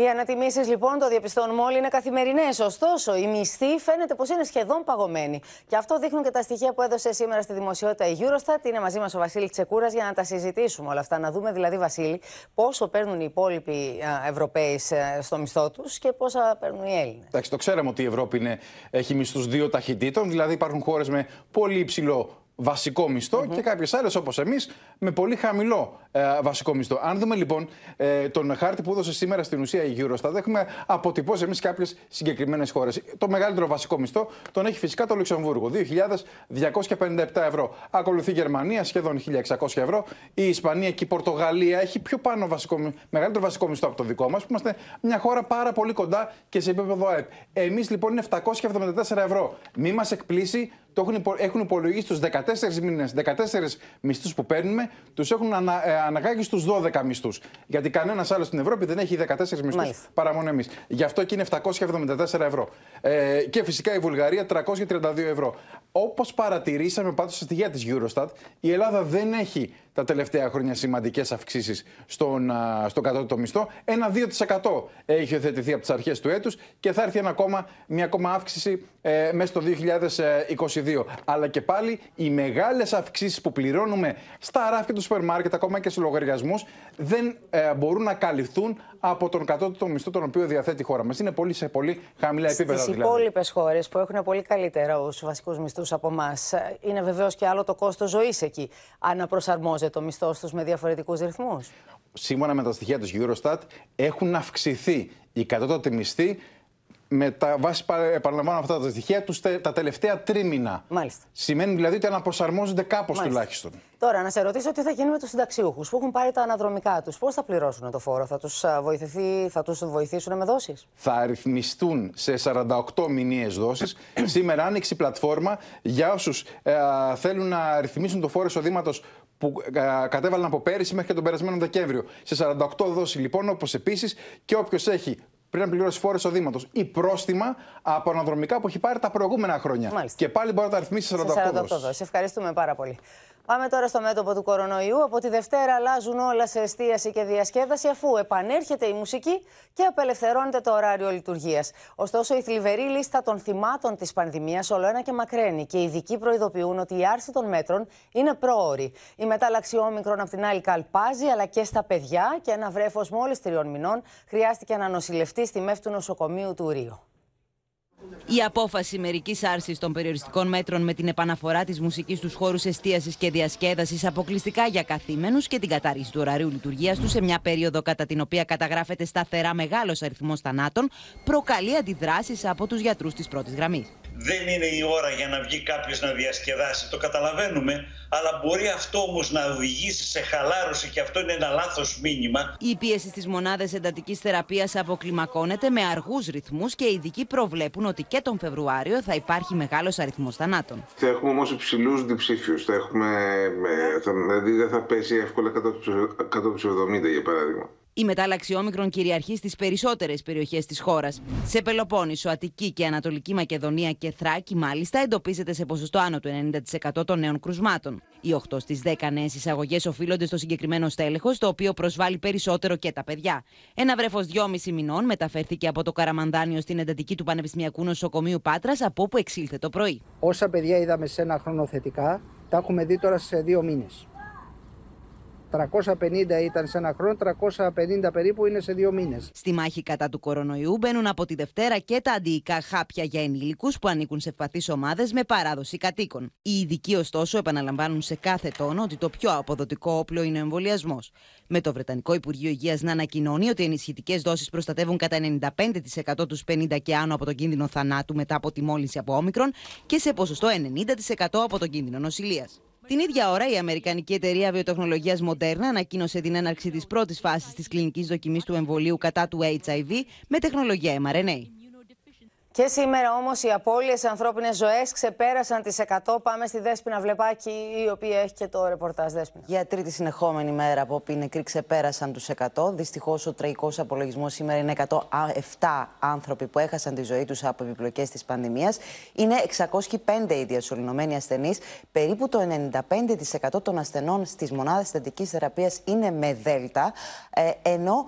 Οι ανατιμήσεις λοιπόν, το διαπιστώνουμε όλοι, είναι καθημερινές. Ωστόσο, η μισθή φαίνεται πως είναι σχεδόν παγωμένη. Και αυτό δείχνουν και τα στοιχεία που έδωσε σήμερα στη δημοσιότητα η Eurostat. Είναι μαζί μας ο Βασίλης Τσεκούρας για να τα συζητήσουμε όλα αυτά. Να δούμε δηλαδή, Βασίλη, πόσο παίρνουν οι υπόλοιποι Ευρωπαίοι στο μισθό τους και πόσα παίρνουν οι Έλληνες. Εντάξει, το ξέραμε ότι η Ευρώπη είναι, έχει μισθούς δύο ταχυτήτων. Δηλαδή, υπάρχουν χώρες με πολύ υψηλό βασικό μισθό και κάποιες άλλες όπως εμείς με πολύ χαμηλό ε, βασικό μισθό. Αν δούμε λοιπόν ε, τον χάρτη που έδωσε σήμερα στην ουσία η Eurostat, έχουμε αποτυπώσει εμείς κάποιες συγκεκριμένες χώρες. Το μεγαλύτερο βασικό μισθό τον έχει φυσικά το Λουξεμβούργο, 2.257 ευρώ. Ακολουθεί η Γερμανία, σχεδόν 1.600 ευρώ. Η Ισπανία και η Πορτογαλία έχει πιο πάνω βασικό, μεγαλύτερο βασικό μισθό από το δικό μας, που είμαστε μια χώρα πάρα πολύ κοντά και σε επίπεδο ΑΕΠ. Εμείς λοιπόν είναι 774 ευρώ. Μη μας εκπλήσει το έχουν, έχουν υπολογίσει στου 14 μήνες, 14 μισθούς που παίρνουμε, τους έχουν ανα, ε, αναγάγει στους 12 μισθούς. Γιατί κανένας άλλος στην Ευρώπη δεν έχει 14 μισθούς παρά μόνο εμείς. Γι' αυτό και είναι 774 ευρώ. Ε, και φυσικά η Βουλγαρία 332 ευρώ. Όπως παρατηρήσαμε πάντως στα στοιχεία της Eurostat, η Ελλάδα δεν έχει τα τελευταία χρόνια σημαντικές αυξήσεις στον, στον κατώτατο μισθό. Ένα 2% έχει υιοθετηθεί από τις αρχές του έτους και θα έρθει ένα ακόμα, μια ακόμα αύξηση ε, μέσα στο 2022. Αλλά και πάλι οι μεγάλες αυξήσεις που πληρώνουμε στα ράφια του σούπερ μάρκετ, ακόμα και στου λογαριασμούς, δεν ε, μπορούν να καλυφθούν από τον κατώτατο μισθό τον οποίο διαθέτει η χώρα μας. Είναι πολύ σε πολύ χαμηλά επίπεδα. Στι δηλαδή. υπόλοιπες χώρες που έχουν πολύ καλύτερα τους βασικούς μισθούς από εμάς, είναι βεβαίως και άλλο το κόστος ζωής εκεί. Αναπροσαρμόζεται ο μισθός τους με διαφορετικούς ρυθμούς. Σύμφωνα με τα στοιχεία της Eurostat, έχουν αυξηθεί οι κατώτατοι μισθοί με τα βάση, επαναλαμβάνω αυτά τα στοιχεία, τους τα τελευταία τρίμηνα. Μάλιστα. Σημαίνει δηλαδή ότι αναπροσαρμόζονται κάπως τουλάχιστον. Τώρα, να σε ρωτήσω τι θα γίνει με τους συνταξιούχους που έχουν πάρει τα αναδρομικά τους. Πώς θα πληρώσουν το φόρο, θα τους θα τους βοηθήσουν με δόσεις; Θα αριθμιστούν σε 48 μηνύε δόσεις. <clears throat> Σήμερα άνοιξε η πλατφόρμα για όσους ε, θέλουν να ρυθμίσουν το φόρο εισοδήματος που ε, κατέβαλαν από πέρυσι μέχρι και τον περασμένο Δεκέμβριο. Σε 48 δόσεις λοιπόν, όπως επίσης και όποιος έχει πρέπει να πληρώσει φόρο εισοδήματο ή πρόστιμα από αναδρομικά που έχει πάρει τα προηγούμενα χρόνια. Μάλιστα. Και πάλι μπορεί να τα ρυθμίσει σε 48, 48 δόσει. Ευχαριστούμε πάρα πολύ. Πάμε τώρα στο μέτωπο του κορονοϊού. Από τη Δευτέρα αλλάζουν όλα σε εστίαση και διασκέδαση, αφού επανέρχεται η μουσική και απελευθερώνεται το ωράριο λειτουργίας. Ωστόσο, η θλιβερή λίστα των θυμάτων της πανδημίας όλο ένα και μακραίνει και οι ειδικοί προειδοποιούν ότι η άρση των μέτρων είναι πρόορη. Η μετάλλαξη όμικρον απ' την άλλη καλπάζει, αλλά και στα παιδιά και ένα βρέφος μόλις τριών μηνών χρειάστηκε να νοσηλευτεί στη μεύτη του νοσοκομείου του Ρίου. Η απόφαση μερικής άρσης των περιοριστικών μέτρων με την επαναφορά της μουσικής στους χώρους εστίασης και διασκέδασης αποκλειστικά για καθήμενους και την κατάργηση του ωραρίου λειτουργίας τους σε μια περίοδο κατά την οποία καταγράφεται σταθερά μεγάλος αριθμός θανάτων προκαλεί αντιδράσεις από τους γιατρούς της πρώτης γραμμής. Δεν είναι η ώρα για να βγει κάποιος να διασκεδάσει. Το καταλαβαίνουμε, αλλά μπορεί αυτό όμως να οδηγήσει σε χαλάρωση και αυτό είναι ένα λάθος μήνυμα. Η πίεση στις μονάδες εντατικής θεραπείας αποκλιμακώνεται με αργούς ρυθμούς και οι ειδικοί προβλέπουν ότι και τον Φεβρουάριο θα υπάρχει μεγάλος αριθμός θανάτων. Θα έχουμε όμως υψηλούς διψήφιους. Θα έχουμε. Δηλαδή δεν θα πέσει εύκολα κάτω από τους 70 για παράδειγμα. Η μετάλλαξη όμικρον κυριαρχεί στις περισσότερες περιοχές της χώρας. Σε Πελοπόννησο, Αττική και Ανατολική Μακεδονία και Θράκη, μάλιστα, εντοπίζεται σε ποσοστό άνω του 90% των νέων κρουσμάτων. Οι 8 στις 10 νέες εισαγωγές οφείλονται στο συγκεκριμένο στέλεχος, το οποίο προσβάλλει περισσότερο και τα παιδιά. Ένα βρέφος 2,5 μηνών μεταφέρθηκε από το Καραμανδάνιο στην εντατική του Πανεπιστημιακού Νοσοκομείου Πάτρας, από όπου εξήλθε το πρωί. Όσα παιδιά είδαμε σε ένα χρόνο θετικά, τα έχουμε δει τώρα σε δύο μήνες. 350 ήταν σε ένα χρόνο, 350 περίπου είναι σε δύο μήνες. Στη μάχη κατά του κορονοϊού μπαίνουν από τη Δευτέρα και τα αντιϊκά χάπια για ενήλικους που ανήκουν σε ευπαθείς ομάδες με παράδοση κατοίκων. Οι ειδικοί, ωστόσο, επαναλαμβάνουν σε κάθε τόνο ότι το πιο αποδοτικό όπλο είναι ο εμβολιασμός. Με το Βρετανικό Υπουργείο Υγείας να ανακοινώνει ότι οι ενισχυτικές δόσεις προστατεύουν κατά 95% τους 50 και άνω από τον κίνδυνο θανάτου μετά από τη μόλυνση από όμικρον και σε ποσοστό 90% από τον κίνδυνο νοσηλείας. Την ίδια ώρα, η Αμερικανική εταιρεία βιοτεχνολογίας Moderna ανακοίνωσε την έναρξη της πρώτης φάσης της κλινικής δοκιμής του εμβολίου κατά του HIV με τεχνολογία mRNA. Και σήμερα όμως οι απώλειες σε ανθρώπινες ζωές ξεπέρασαν τις 100. Πάμε στη Δέσπινα Βλεπάκη, η οποία έχει και το ρεπορτάζ Δέσπινα. Για τρίτη συνεχόμενη μέρα από όπου οι νεκροί ξεπέρασαν τους 100. Δυστυχώς ο τραγικός απολογισμός σήμερα είναι 107 άνθρωποι που έχασαν τη ζωή τους από επιπλοκές της πανδημίας. Είναι 605 οι διασωληνωμένοι ασθενείς. Περίπου το 95% των ασθενών στις μονάδες θετικής θεραπείας είναι με Δέλτα. Ε, ενώ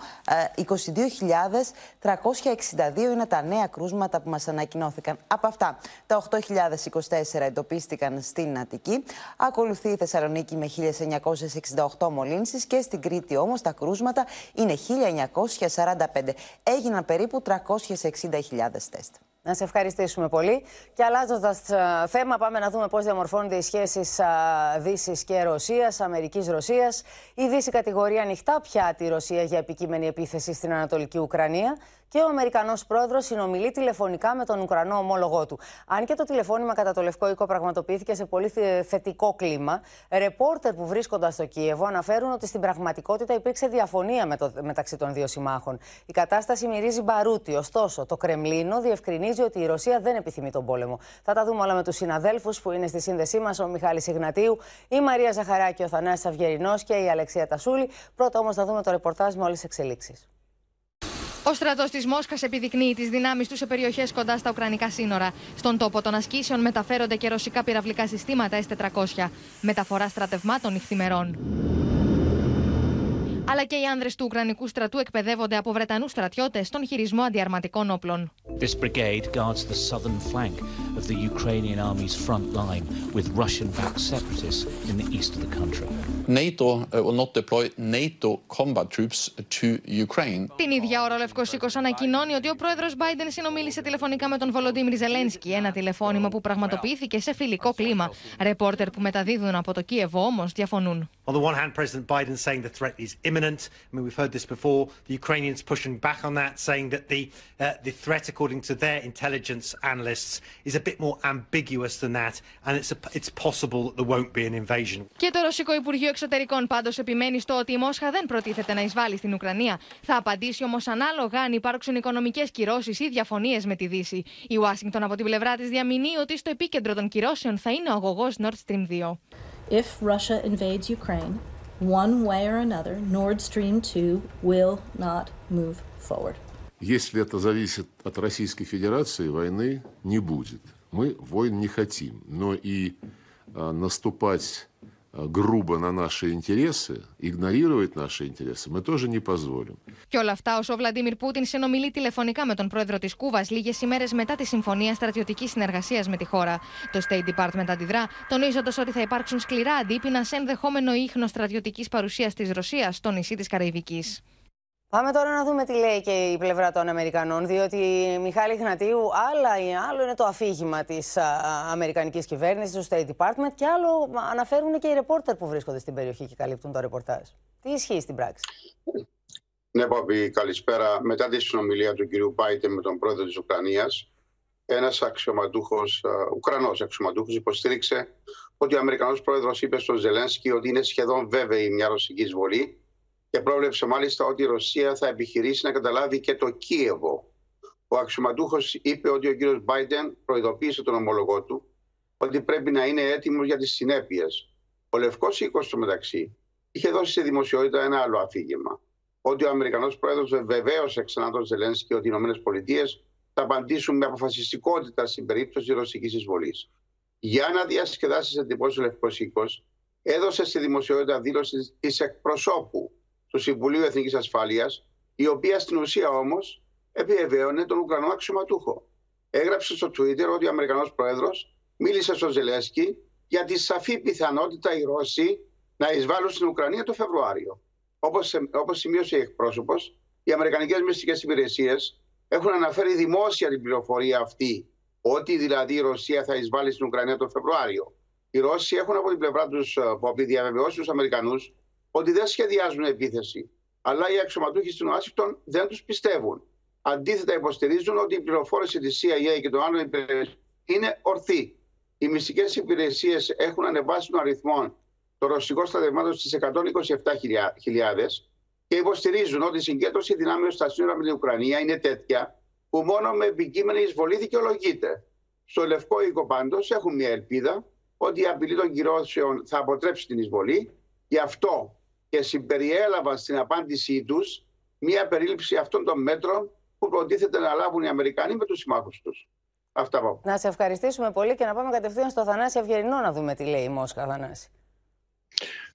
22.362 είναι τα νέα κρούσματα που μας ανακοινώθηκαν. Από αυτά, τα 8.024 εντοπίστηκαν στην Αττική. Ακολουθεί η Θεσσαλονίκη με 1.968 μολύνσεις και στην Κρήτη όμως τα κρούσματα είναι 1.945. Έγιναν περίπου 360.000 τεστ. Να σε ευχαριστήσουμε πολύ. Και αλλάζοντας θέμα, πάμε να δούμε πώς διαμορφώνονται οι σχέσεις Δύσης και Ρωσίας, Αμερική-Ρωσία. Η Δύση κατηγορεί ανοιχτά πια τη Ρωσία για επικείμενη επίθεση στην Ανατολική Ουκρανία και ο Αμερικανός πρόεδρος συνομιλεί τηλεφωνικά με τον Ουκρανό ομόλογό του. Αν και το τηλεφώνημα κατά το Λευκό Οίκο πραγματοποιήθηκε σε πολύ θετικό κλίμα, ρεπόρτερ που βρίσκονταν στο Κίεβο αναφέρουν ότι στην πραγματικότητα υπήρξε διαφωνία με το, μεταξύ των δύο συμμάχων. Η κατάσταση μυρίζει μπαρούτι. Ωστόσο, το Κρεμλίνο διευκρινίζει ότι η Ρωσία δεν επιθυμεί τον πόλεμο. Θα τα δούμε όλα με τους συναδέλφους που είναι στη σύνδεσή μας, ο Μιχάλης Ιγνατίου, η Μαρία Ζαχαράκη, ο Θανάσης Αυγερινός και η Αλεξία Τασούλη. Πρώτα όμως θα δούμε το ρεπορτάζ με όλες τις εξελίξεις. Ο στρατός της Μόσχας επιδεικνύει τις δυνάμεις του σε περιοχές κοντά στα Ουκρανικά σύνορα. Στον τόπο των ασκήσεων μεταφέρονται και ρωσικά πυραυλικά συστήματα S-400. Μεταφορά στρατευμάτων νυχθημερών αλλά και οι άνδρες του Ουκρανικού στρατού εκπαιδεύονται από Βρετανούς στρατιώτες στον χειρισμό αντιαρματικών όπλων. This brigade guards the southern flank of the Ukrainian army's front line with Russian-backed separatists in the east of the country. NATO will not deploy NATO combat troops to Ukraine. Την ίδια ώρα ο Λευκός Οίκος ανακοινώνει ότι ο πρόεδρος Biden συνομίλησε τηλεφωνικά με τον Βολοντίμιρ Ζελένσκι, ένα τηλεφώνημα που πραγματοποιήθηκε σε φιλικό κλίμα. Ρεπόρτερ που μεταδίδουν από το Κίεβο όμως διαφωνούν. On the one hand, President Biden saying the threat is imminent. I mean, we've heard this before. The Ukrainians pushing back on that, saying that the uh, the threat, according to their intelligence analysts, is a bit more ambiguous than that, and it's a, it's possible that there won't be an invasion. Και το Ρωσικό Υπουργείο Εξωτερικών πάντως επιμένει στο ότι η Μόσχα δεν προτίθεται να εισβάλλει στην Ουκρανία. Θα απαντήσει όμως ανάλογα αν υπάρξουν οικονομικές κυρώσεις ή διαφωνίες με τη Δύση. Η Ουάσιγκτον από την πλευρά της διαμηνεί ότι στο επίκεντρο των κυρώσεων θα είναι ο αγωγός Nord Stream 2. If Russia invades Ukraine, one way or another, Nord Stream 2 will not move forward. Если это зависит от Российской Федерации, войны не будет. Мы войн не хотим, но и а, наступать грубо на наши интересы, игнорировать наши интересы, мы тоже не позволим. Και όλα αυτά όσο ο Βλαντίμιρ Πούτιν συνομιλεί τηλεφωνικά με τον πρόεδρο τη Κούβα λίγε ημέρε μετά τη συμφωνία στρατιωτική συνεργασία με τη χώρα. Το State Department αντιδρά, τονίζοντα ότι θα υπάρξουν σκληρά αντίπεινα σε ενδεχόμενο ίχνο στρατιωτική παρουσία τη Ρωσία στο νησί τη Καραϊβική. Πάμε τώρα να δούμε τι λέει και η πλευρά των Αμερικανών, διότι Μιχάλη Γνατίου, άλλα, άλλο είναι το αφήγημα της Αμερικανικής κυβέρνησης, του State Department, και άλλο αναφέρουν και οι ρεπόρτερ που βρίσκονται στην περιοχή και καλύπτουν το ρεπορτάζ. Τι ισχύει στην πράξη; Ναι, Παπή, καλησπέρα. Μετά τη συνομιλία του κυρίου Πάιτε με τον πρόεδρο της Ουκρανίας, ένας αξιωματούχος, Ουκρανός αξιωματούχος, υποστήριξε ότι ο Αμερικανός πρόεδρος είπε στον Ζελένσκι ότι είναι σχεδόν βέβαιη μια ρωσική εισβολή και πρόβλεψε μάλιστα ότι η Ρωσία θα επιχειρήσει να καταλάβει και το Κίεβο. Ο αξιωματούχος είπε ότι ο κύριος Biden προειδοποίησε τον ομολογό του ότι πρέπει να είναι έτοιμος για τις συνέπειες. Ο Λευκός Οίκος, στο μεταξύ, είχε δώσει σε δημοσιότητα ένα άλλο αφήγημα. ότι ο Αμερικανός πρόεδρος βεβαίωσε ξανά τον Ζελένσκι ότι οι ΗΠΑ θα απαντήσουν με αποφασιστικότητα στην περίπτωση ρωσικής εισβολής. Για να διασκεδάσεις εντυπώσεις ο Λευκός Οίκος, έδωσε στη δημοσιότητα δήλωση της εκπροσώπου του Συμβουλίου Εθνικής Ασφάλειας, η οποία στην ουσία όμως επιβεβαίωνε τον Ουκρανό αξιωματούχο. Έγραψε στο Twitter ότι ο Αμερικανός πρόεδρος μίλησε στον Ζελένσκι για τη σαφή πιθανότητα οι Ρώσοι να εισβάλλουν στην Ουκρανία το Φεβρουάριο. Όπως σημείωσε η εκπρόσωπος, οι Αμερικανικές μυστικές υπηρεσίες έχουν αναφέρει δημόσια την πληροφορία αυτή, ότι δηλαδή η Ρωσία θα εισβάλλει στην Ουκρανία το Φεβρουάριο. Οι Ρώσοι έχουν από την πλευρά τους ε, διαβεβαιώσει τους Αμερικανούς ότι δεν σχεδιάζουν επίθεση. Αλλά οι αξιωματούχοι στην Ουάσιγκτον δεν τους πιστεύουν. Αντίθετα, υποστηρίζουν ότι η πληροφόρηση της CIA και των άλλων υπηρεσιών είναι ορθή. Οι μυστικές υπηρεσίες έχουν ανεβάσει τον αριθμό των ρωσικών στρατευμάτων στις 127.000 και υποστηρίζουν ότι η συγκέντρωση δυνάμεων στα σύνορα με την Ουκρανία είναι τέτοια που μόνο με επικείμενη εισβολή δικαιολογείται. Στο Λευκό Οίκο πάντως έχουν μια ελπίδα ότι η απειλή των κυρώσεων θα αποτρέψει την εισβολή. Γι' αυτό και συμπεριέλαβαν στην απάντησή τους μια περίληψη αυτών των μέτρων που προτίθεται να λάβουν οι Αμερικανοί με τους συμμάχους τους. Αυτά πάω. Να σε ευχαριστήσουμε πολύ και να πάμε κατευθείαν στο Θανάση Αυγερινό να δούμε τι λέει η Μόσχα, Θανάση.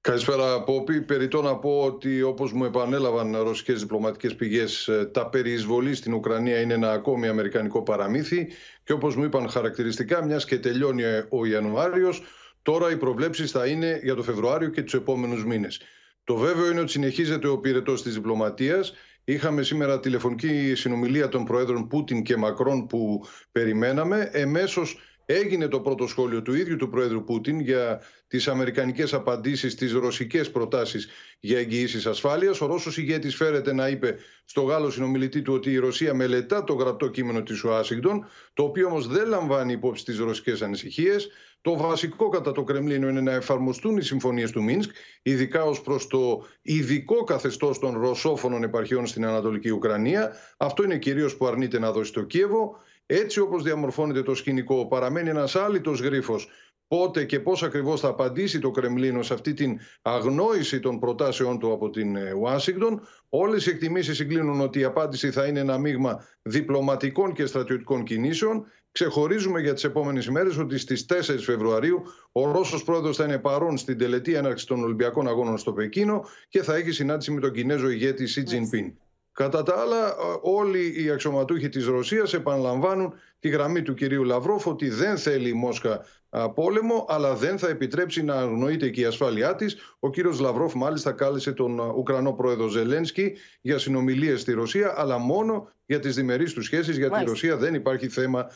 Καλησπέρα, Πόπη. Περιτώ να πω ότι όπως μου επανέλαβαν ρωσικές διπλωματικές πηγές, ε, τα περί εισβολής στην Ουκρανία είναι ένα ακόμη αμερικανικό παραμύθι. Και όπως μου είπαν χαρακτηριστικά, μιας και τελειώνει ο Ιανουάριος, τώρα οι προβλέψεις θα είναι για το Φεβρουάριο και τους επόμενους μήνες. Το βέβαιο είναι ότι συνεχίζεται ο πυρετό της διπλωματίας. Είχαμε σήμερα τηλεφωνική συνομιλία των Προέδρων Πούτιν και Μακρόν που περιμέναμε. Εμέσως Έγινε το πρώτο σχόλιο του ίδιου του Πρόεδρου Πούτιν για τις αμερικανικές απαντήσεις στις ρωσικές προτάσεις για εγγυήσεις ασφάλειας. Ο Ρώσος ηγέτης φέρεται να είπε στο Γάλλο συνομιλητή του ότι η Ρωσία μελετά το γραπτό κείμενο της Ουάσιγκτον, το οποίο όμως δεν λαμβάνει υπόψη τις ρωσικές ανησυχίες. Το βασικό κατά το Κρεμλίνο είναι να εφαρμοστούν οι συμφωνίες του Μίνσκ, ειδικά ως προς το ειδικό καθεστώς των ρωσόφωνων επαρχιών στην Ανατολική Ουκρανία. Αυτό είναι κυρίως που αρνείται να δώσει το Κίεβο. Έτσι όπως διαμορφώνεται το σκηνικό παραμένει ένας άλυτος γρίφος πότε και πώς ακριβώς θα απαντήσει το Κρεμλίνο σε αυτή την αγνόηση των προτάσεών του από την ε, Ουάσιγκτον. Όλες οι εκτιμήσεις συγκλίνουν ότι η απάντηση θα είναι ένα μείγμα διπλωματικών και στρατιωτικών κινήσεων. Ξεχωρίζουμε για τις επόμενες ημέρες ότι στις 4 Φεβρουαρίου ο Ρώσος πρόεδρος θα είναι παρόν στην τελετή έναρξης των Ολυμπιακών Αγώνων στο Πεκίνο και θα έχει συνάντηση με τον Κινέζο ηγέτη Σι Τζινπίν. Κατά τα άλλα, όλοι οι αξιωματούχοι της Ρωσίας επαναλαμβάνουν τη γραμμή του κυρίου Λαυρόφ ότι δεν θέλει η Μόσχα πόλεμο, αλλά δεν θα επιτρέψει να αγνοείται και η ασφάλειά της. Ο κύριος Λαυρόφ μάλιστα κάλεσε τον Ουκρανό πρόεδρο Ζελένσκι για συνομιλίες στη Ρωσία, αλλά μόνο για τις διμερείς του σχέσεις. Για τη Ρωσία δεν υπάρχει θέμα ε, ε,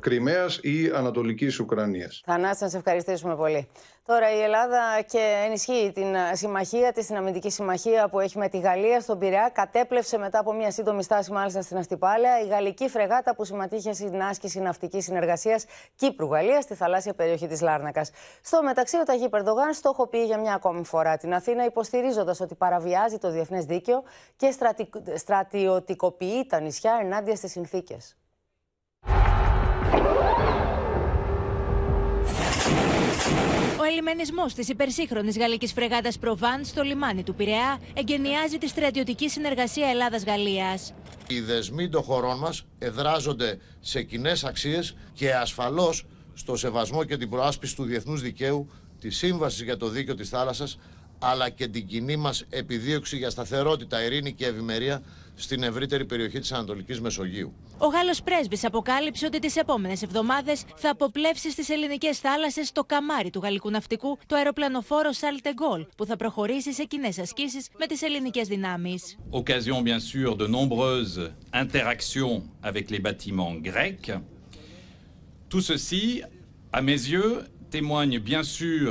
Κρυμαίας ή Ανατολικής Ουκρανίας. Θανάση, να σε ευχαριστήσουμε πολύ. Τώρα η Ελλάδα και ενισχύει την ε, συμμαχία της, την αμυντική συμμαχία που έχει με τη Γαλλία στον Πειραιά. Κατέπλευσε μετά από μια σύντομη στάση, μάλιστα στην Αστυπάλαια, η γαλλική φρεγάτα που συμμετείχε στην άσκηση ναυτικής συνεργασίας Κύπρου-Γαλλίας στη θαλάσσια περιοχή της Λάρνακας. Στο μεταξύ, ο Ταγί Περδογάν στοχοποιεί για μια ακόμη φορά την Αθήνα, υποστηρίζοντας ότι παραβιάζει το διεθνές δίκαιο και στρατι... στρατιωτικοποιεί τα νησιά ενάντια στις συνθήκες. Ο ελιμενισμός της υπερσύγχρονης γαλλικής φρεγάτας Προβάν στο λιμάνι του Πειραιά εγκαινιάζει τη στρατιωτική συνεργασία Ελλάδα-Γαλλία. Οι δεσμοί των χωρών μας εδράζονται σε κοινές αξίες και ασφαλώς στο σεβασμό και την προάσπιση του διεθνούς δικαίου, της σύμβασης για το δίκαιο της θάλασσας, αλλά και την κοινή μας επιδίωξη για σταθερότητα, ειρήνη και ευημερία στην ευρύτερη περιοχή της Ανατολικής Μεσογείου. Ο Γάλλος πρέσβης αποκάλυψε ότι τις επόμενες εβδομάδες θα αποπλέψει στις ελληνικές θάλασσες το καμάρι του γαλλικού ναυτικού, το αεροπλανοφόρο Saltegol, που θα προχωρήσει σε κοινές ασκήσεις με τις ελληνικές δυνάμεις. Occasion bien sûr de nombreuses interactions avec les bâtiments grecs. Tout ceci, à mes yeux, témoigne bien sûr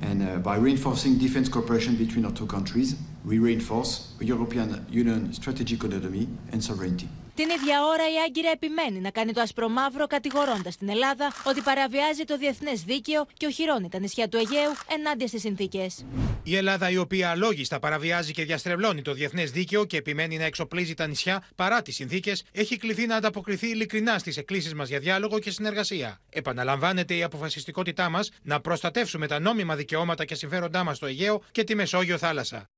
And uh, by reinforcing defense cooperation between our two countries, we reinforce European Union strategic autonomy and sovereignty. Την ίδια ώρα η Άγκυρα επιμένει να κάνει το ασπρομαύρο κατηγορώντας την Ελλάδα ότι παραβιάζει το διεθνές δίκαιο και οχυρώνει τα νησιά του Αιγαίου ενάντια στις συνθήκες. Η Ελλάδα, η οποία αλόγιστα παραβιάζει και διαστρεβλώνει το διεθνές δίκαιο και επιμένει να εξοπλίζει τα νησιά παρά τις συνθήκες, έχει κληθεί να ανταποκριθεί ειλικρινά στις εκκλήσεις μας για διάλογο και συνεργασία. Επαναλαμβάνεται η αποφασιστικότητά μας να προστατεύσουμε τα νόμιμα δικαιώματα και συμφέροντά μας στο Αιγαίο και τη Μεσόγειο θάλασσα.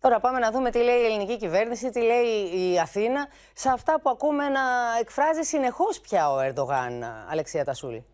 Τώρα πάμε να δούμε τι λέει η ελληνική κυβέρνηση, τι λέει η Αθήνα, σε αυτά που ακούμε να εκφράζει συνεχώς πια ο Ερντογάν, Αλεξία Τασούλη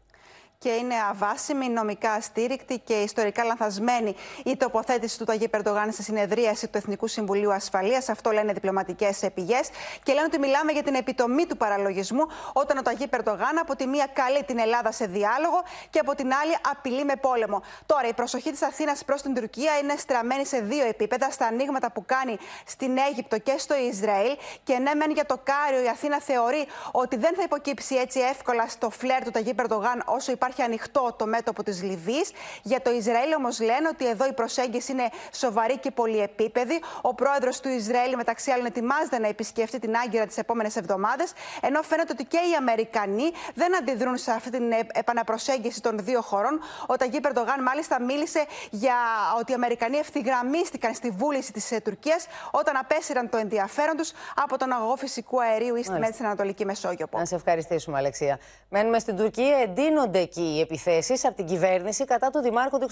και είναι αβάσιμη, νομικά αστήρικτη και ιστορικά λανθασμένη η τοποθέτηση του Ταγί Περντογάν σε συνεδρίαση του Εθνικού Συμβουλίου Ασφαλείας. Αυτό λένε διπλωματικές πηγέ. Και λένε ότι μιλάμε για την επιτομή του παραλογισμού όταν ο Ταγί Περντογάν από τη μία καλεί την Ελλάδα σε διάλογο και από την άλλη απειλεί με πόλεμο. Τώρα, η προσοχή της Αθήνας προς την Τουρκία είναι στραμμένη σε δύο επίπεδα, στα ανοίγματα που κάνει στην Αίγυπτο και στο Ισραήλ. Και ναι, μεν για το Κάριο η Αθήνα θεωρεί ότι δεν θα υποκύψει έτσι εύκολα στο φλερ του Ταγί Περντογάν όσο υπάρχει υπάρχει ανοιχτό το μέτωπο της Λιβύης. Για το Ισραήλ όμως λένε ότι εδώ η προσέγγιση είναι σοβαρή και πολυεπίπεδη. Ο πρόεδρος του Ισραήλ, μεταξύ άλλων, ετοιμάζεται να επισκεφτεί την Άγκυρα τις επόμενες εβδομάδες. Ενώ φαίνεται ότι και οι Αμερικανοί δεν αντιδρούν σε αυτή την επαναπροσέγγιση των δύο χωρών. Ο Ταγί Περντογάν, μάλιστα, μίλησε για ότι οι Αμερικανοί ευθυγραμμίστηκαν στη βούληση της ε, Τουρκίας όταν απέσυραν το ενδιαφέρον τους από τον αγωγό φυσικού αερίου ή στην Ανατολική Μεσόγειο. Να σε ευχαριστήσουμε, Αλεξία. Μένουμε στην Τουρκία. Εντείνονται εκεί οι επιθέσεις από την κυβέρνηση κατά του Δημάρχου τη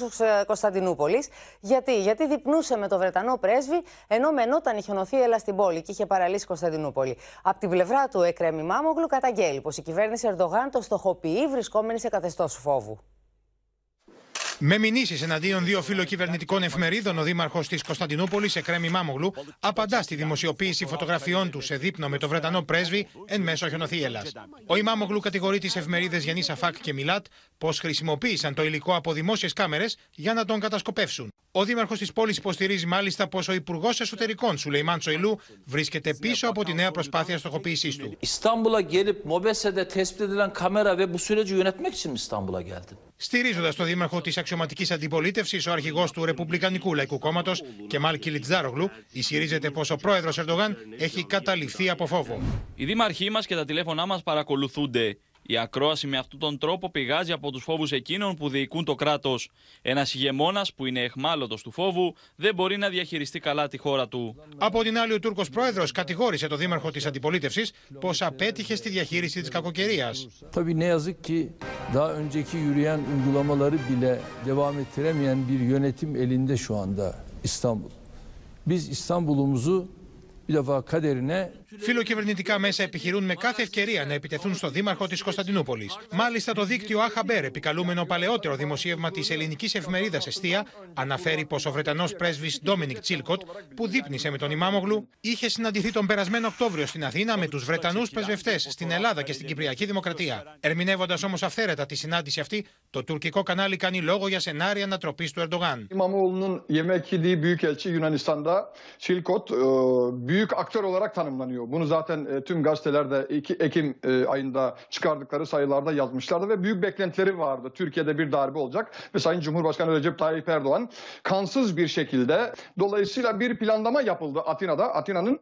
Κωνσταντινούπολης. Γιατί; Γιατί διπνούσε με το Βρετανό πρέσβη, ενώ μενόταν η χιονοθύελα στην πόλη και είχε παραλύσει Κωνσταντινούπολη. Από την πλευρά του, Εκρέμι Μάμογλου καταγγέλει πως η κυβέρνηση Ερντογάν το στοχοποιεί, βρισκόμενη σε καθεστώς φόβου. Με μηνύσεις εναντίον δύο φιλοκυβερνητικών εφημερίδων, ο Δήμαρχος της Κωνσταντινούπολης, Εκρέμι Μάμογλου, απαντά στη δημοσιοποίηση φωτογραφιών του σε δείπνο με το Βρετανό πρέσβη εν μέσω χιονοθύελας. Ο Ημάμογλου κατηγορεί τις εφημερίδες Γενή Αφάκ και Μιλάτ πως χρησιμοποίησαν το υλικό από δημόσιες κάμερες για να τον κατασκοπεύσουν. Ο Δήμαρχος της πόλης υποστηρίζει μάλιστα πως ο Υπουργός Εσωτερικών Σουλεϊμάν Τσοϊλού βρίσκεται πίσω από τη νέα προσπάθεια στοχοποίησής του. Στηρίζοντας το δήμαρχο της αξιωματικής αντιπολίτευσης, ο αρχηγός του Ρεπουμπλικανικού Λαϊκού Κόμματος, Κεμάλ Κιλιτζάρογλου, ισχυρίζεται πως ο πρόεδρος Ερντογάν έχει καταληφθεί από φόβο. Οι δήμαρχοί μας και τα τηλέφωνά μας παρακολουθούνται. Η ακρόαση με αυτόν τον τρόπο πηγάζει από τους φόβους εκείνων που διοικούν το κράτος. Ένας ηγεμόνας που είναι εχμάλωτος του φόβου δεν μπορεί να διαχειριστεί καλά τη χώρα του. Από την άλλη, ο Τούρκος πρόεδρος κατηγόρησε το δήμαρχο της αντιπολίτευσης πως απέτυχε στη διαχείριση της κακοκαιρίας. Tabii ne yazık ki daha önceki yürüyen uygulamaları bile devam ettiremeyen bir yönetim elinde şu anda İstanbul. Biz İstanbul'umuzu bir defa kaderine Φιλοκυβερνητικά μέσα επιχειρούν με κάθε ευκαιρία να επιτεθούν στο Δήμαρχο της Κωνσταντινούπολης. Μάλιστα, το δίκτυο Αχαμπέρ, επικαλούμενο παλαιότερο δημοσίευμα της ελληνικής εφημερίδας Εστία, αναφέρει πως ο Βρετανός πρέσβης Ντόμινικ Τσίλκοτ, που δείπνησε με τον Ιμάμογλου, είχε συναντηθεί τον περασμένο Οκτώβριο στην Αθήνα με τους Βρετανούς πρεσβευτές στην Ελλάδα και στην Κυπριακή Δημοκρατία. Ερμηνεύοντας όμως αυθαίρετα τη συνάντηση αυτή, το τουρκικό κανάλι κάνει λόγο για σενάρια ανατροπής του Ερντογάν. İmamoğlu'nun yemek yediği büyükelçi Yunanistan'da Çilkot büyük aktör olarak tanımlanıyor. Bunu zaten e, tüm gazetelerde 2 Ekim e, ayında çıkardıkları sayılarda yazmışlardı ve büyük beklentileri vardı. Türkiye'de bir darbe olacak ve Sayın Cumhurbaşkanı Recep Tayyip Erdoğan kansız bir şekilde dolayısıyla bir planlama yapıldı Atina'da. Atina'nın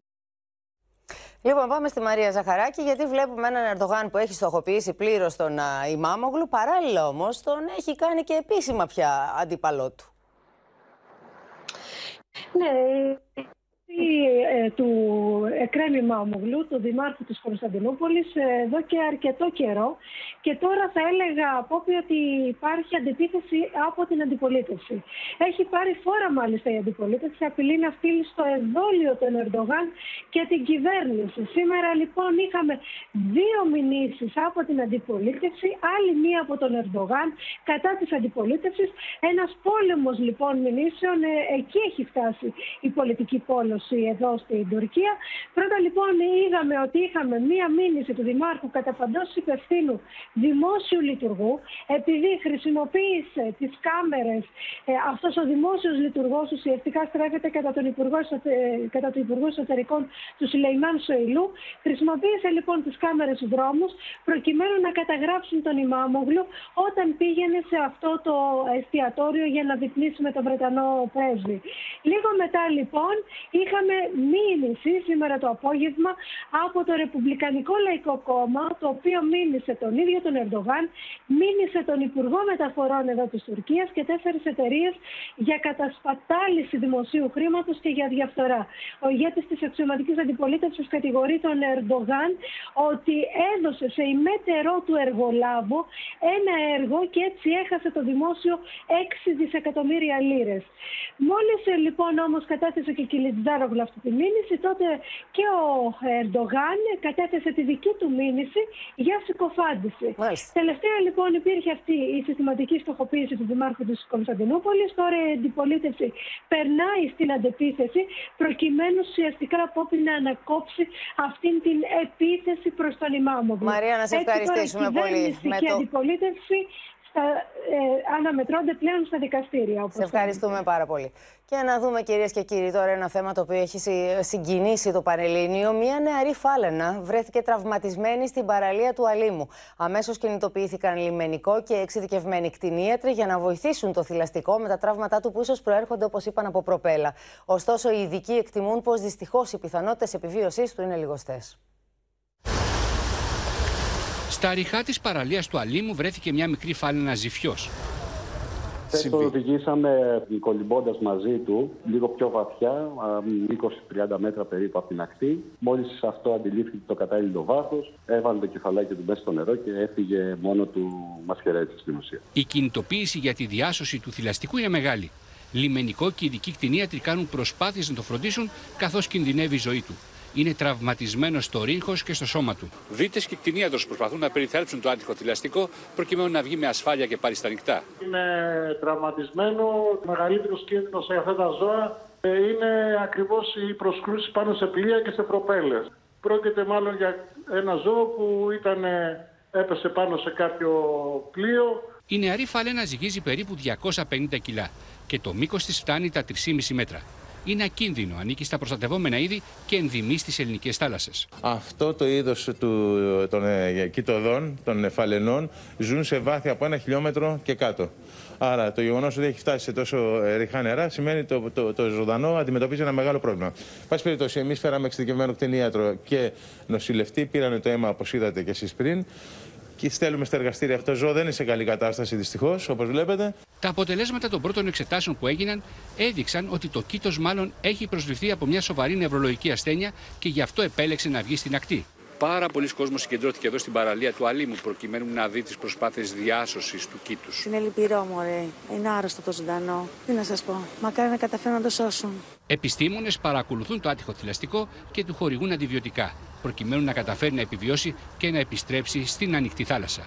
Λοιπόν, πάμε στη Μαρία Ζαχαράκη, γιατί βλέπουμε έναν Ερντογάν που έχει στοχοποιήσει πλήρω τον Ιμάμογλου. Παράλληλα όμω, τον έχει κάνει και επίσημα πια αντίπαλό του. Ναι, ε, του Εκρέμη Μάμογλου, του Δημάρχου της Κωνσταντινούπολης, ε, εδώ και αρκετό καιρό. Και τώρα θα έλεγα από ότι υπάρχει αντιπίθεση από την αντιπολίτευση. Έχει πάρει φόρα μάλιστα η αντιπολίτευση, απειλεί να στείλει στο εδόλιο τον Ερντογάν και την κυβέρνηση. Σήμερα λοιπόν είχαμε δύο μηνύσεις από την αντιπολίτευση, άλλη μία από τον Ερντογάν κατά της αντιπολίτευσης. Ένας πόλεμος λοιπόν μηνύσεων, ε, εκεί έχει φτάσει η πολιτική πόλωση εδώ στην Τουρκία. Πρώτα λοιπόν είδαμε ότι είχαμε μία μήνυση του Δημάρχου κατά παντός υπευθύνου δημόσιου λειτουργού, επειδή χρησιμοποίησε τις κάμερες, ε, αυτός ο δημόσιος λειτουργός ουσιαστικά στρέφεται κατά τον Υπουργό, κατά τον Υπουργό Εσωτερικών του Σιλεϊμάν Σοηλού, χρησιμοποίησε λοιπόν τις κάμερες στους δρόμους προκειμένου να καταγράψουν τον Ιμάμογλου όταν πήγαινε σε αυτό το εστιατόριο για να δειπνήσει με τον Βρετανό πρέσβη. Λίγο μετά λοιπόν είχαμε μήνυση σήμερα το απόγευμα από το Ρεπουμπλικανικό Λαϊκό Κόμμα, το οποίο μήνυσε τον ίδιο τον Ερντογάν, μήνυσε τον Υπουργό Μεταφορών εδώ της Τουρκίας και τέσσερις εταιρείες για κατασπατάληση δημοσίου χρήματος και για διαφθορά. Ο ηγέτης της αξιωματικής αντιπολίτευσης κατηγορεί τον Ερντογάν ότι έδωσε σε ημέτερό του εργολάβο ένα έργο και έτσι έχασε το δημόσιο 6 δισεκατομμύρια λίρες. Μόλις ε, λοιπόν όμως κατέθεσε και η Κιλιτζάρογλου αυτή τη μήνυση, τότε και ο Ερντογάν κατέθεσε τη δική του μήνυση για συκοφάντηση. Τελευταία λοιπόν υπήρχε αυτή η συστηματική στοχοποίηση του Δημάρχου της Κωνσταντινούπολης. Τώρα η αντιπολίτευση περνάει στην αντεπίθεση προκειμένου ουσιαστικά απόπει να ανακόψει αυτήν την επίθεση προς τον Ιμάμο. Μαρία, να σε ευχαριστήσουμε πολύ. Με το... αντιπολίτευση στα, ε, αναμετρώνται πλέον στα δικαστήρια. Όπως Σε ευχαριστούμε πάρα πολύ. Και να δούμε κυρίες και κύριοι τώρα ένα θέμα το οποίο έχει συγκινήσει το Πανελλήνιο. Μία νεαρή φάλαινα βρέθηκε τραυματισμένη στην παραλία του Αλήμου. Αμέσως κινητοποιήθηκαν λιμενικό και εξειδικευμένοι κτηνίατροι για να βοηθήσουν το θηλαστικό με τα τραύματά του που ίσως προέρχονται, όπως είπαν, από προπέλα. Ωστόσο, οι ειδικοί εκτιμούν πως δυστυχώς οι πιθανότητες επιβίωσή του είναι λιγοστές. Στα ριχά της παραλίας του Αλήμου βρέθηκε μια μικρή φάλαινα ζυφιό. το οδηγήσαμε κολυμπώντας μαζί του λίγο πιο βαθιά, 20-30 μέτρα περίπου από την ακτή. Μόλις αυτό αντιλήφθηκε το κατάλληλο βάθος, έβαλε το κεφαλάκι του μέσα στο νερό και έφυγε μόνο του μα χαιρέτησε στην ουσία. Η κινητοποίηση για τη διάσωση του θηλαστικού είναι μεγάλη. Λιμενικό και ειδικοί κτηνίατροι κάνουν προσπάθειες να το φροντίσουν καθώς κινδυνεύει η ζωή του είναι τραυματισμένος στο ρίγχο και στο σώμα του. Δίτε και κτηνίατρο προσπαθούν να περιθάλψουν το άτυχο θηλαστικό προκειμένου να βγει με ασφάλεια και πάρει στα νυχτά. Είναι τραυματισμένο. Ο μεγαλύτερος κίνδυνος σε αυτά τα ζώα ε, είναι ακριβώς η προσκρούση πάνω σε πλοία και σε προπέλες. Πρόκειται μάλλον για ένα ζώο που ήταν, έπεσε πάνω σε κάποιο πλοίο. Η νεαρή φαλένα ζυγίζει περίπου 250 κιλά και το μήκος της φτάνει τα 3,5 μέτρα είναι ακίνδυνο, ανήκει στα προστατευόμενα είδη και ενδυμεί στις ελληνικές θάλασσες. Αυτό το είδος των ε, κοιτοδών, των εφαλενών, ζουν σε βάθη από ένα χιλιόμετρο και κάτω. Άρα το γεγονός ότι έχει φτάσει σε τόσο ε, ρηχά νερά σημαίνει ότι το, το, το ζωντανό αντιμετωπίζει ένα μεγάλο πρόβλημα. Πάση περιπτώσει, εμείς φέραμε εξειδικευμένο κτηνίατρο και νοσηλευτή, πήρανε το αίμα όπως είδατε και εσείς πριν και στέλνουμε στα εργαστήρια. Αυτό ζώο δεν είναι σε καλή κατάσταση δυστυχώς, όπως βλέπετε. Τα αποτελέσματα των πρώτων εξετάσεων που έγιναν έδειξαν ότι το κήτος μάλλον έχει προσβληθεί από μια σοβαρή νευρολογική ασθένεια και γι' αυτό επέλεξε να βγει στην ακτή. Πάρα πολλοί κόσμοι συγκεντρώθηκε εδώ στην παραλία του Αλήμου προκειμένου να δει τις προσπάθειες διάσωσης του κήτους. Είναι λυπηρό, μωρέ. Είναι άρρωστο το ζωντανό. Τι να σας πω. Μακάρι να καταφέρουν να το σώσουν. Επιστήμονες παρακολουθούν το άτυχο θηλαστικό και του χορηγούν αντιβιωτικά προκειμένου να καταφέρει να επιβιώσει και να επιστρέψει στην ανοιχτή θάλασσα.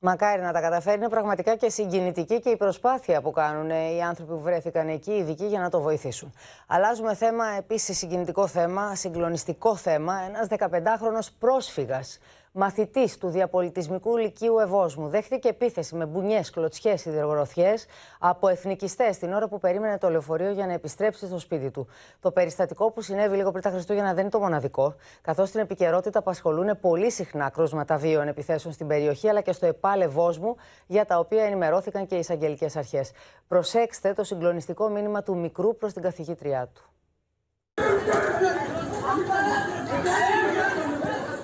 Μακάρι να τα καταφέρει. Είναι πραγματικά και συγκινητική και η προσπάθεια που κάνουν οι άνθρωποι που βρέθηκαν εκεί, οι ειδικοί, για να το βοηθήσουν. Αλλάζουμε θέμα, επίσης συγκινητικό θέμα, συγκλονιστικό θέμα. Ένας 15χρονο πρόσφυγας μαθητής του διαπολιτισμικού λυκείου Ευόσμου δέχτηκε επίθεση με μπουνιές, κλωτσιές, σιδηρογροθιέ από εθνικιστές την ώρα που περίμενε το λεωφορείο για να επιστρέψει στο σπίτι του. Το περιστατικό που συνέβη λίγο πριν τα Χριστούγεννα δεν είναι το μοναδικό, καθώς στην επικαιρότητα απασχολούν πολύ συχνά κρούσματα βίων επιθέσεων στην περιοχή αλλά και στο ΕΠΑΛ Ευόσμου, για τα οποία ενημερώθηκαν και οι εισαγγελικές αρχές. Προσέξτε το συγκλονιστικό μήνυμα του μικρού προς την καθηγήτριά του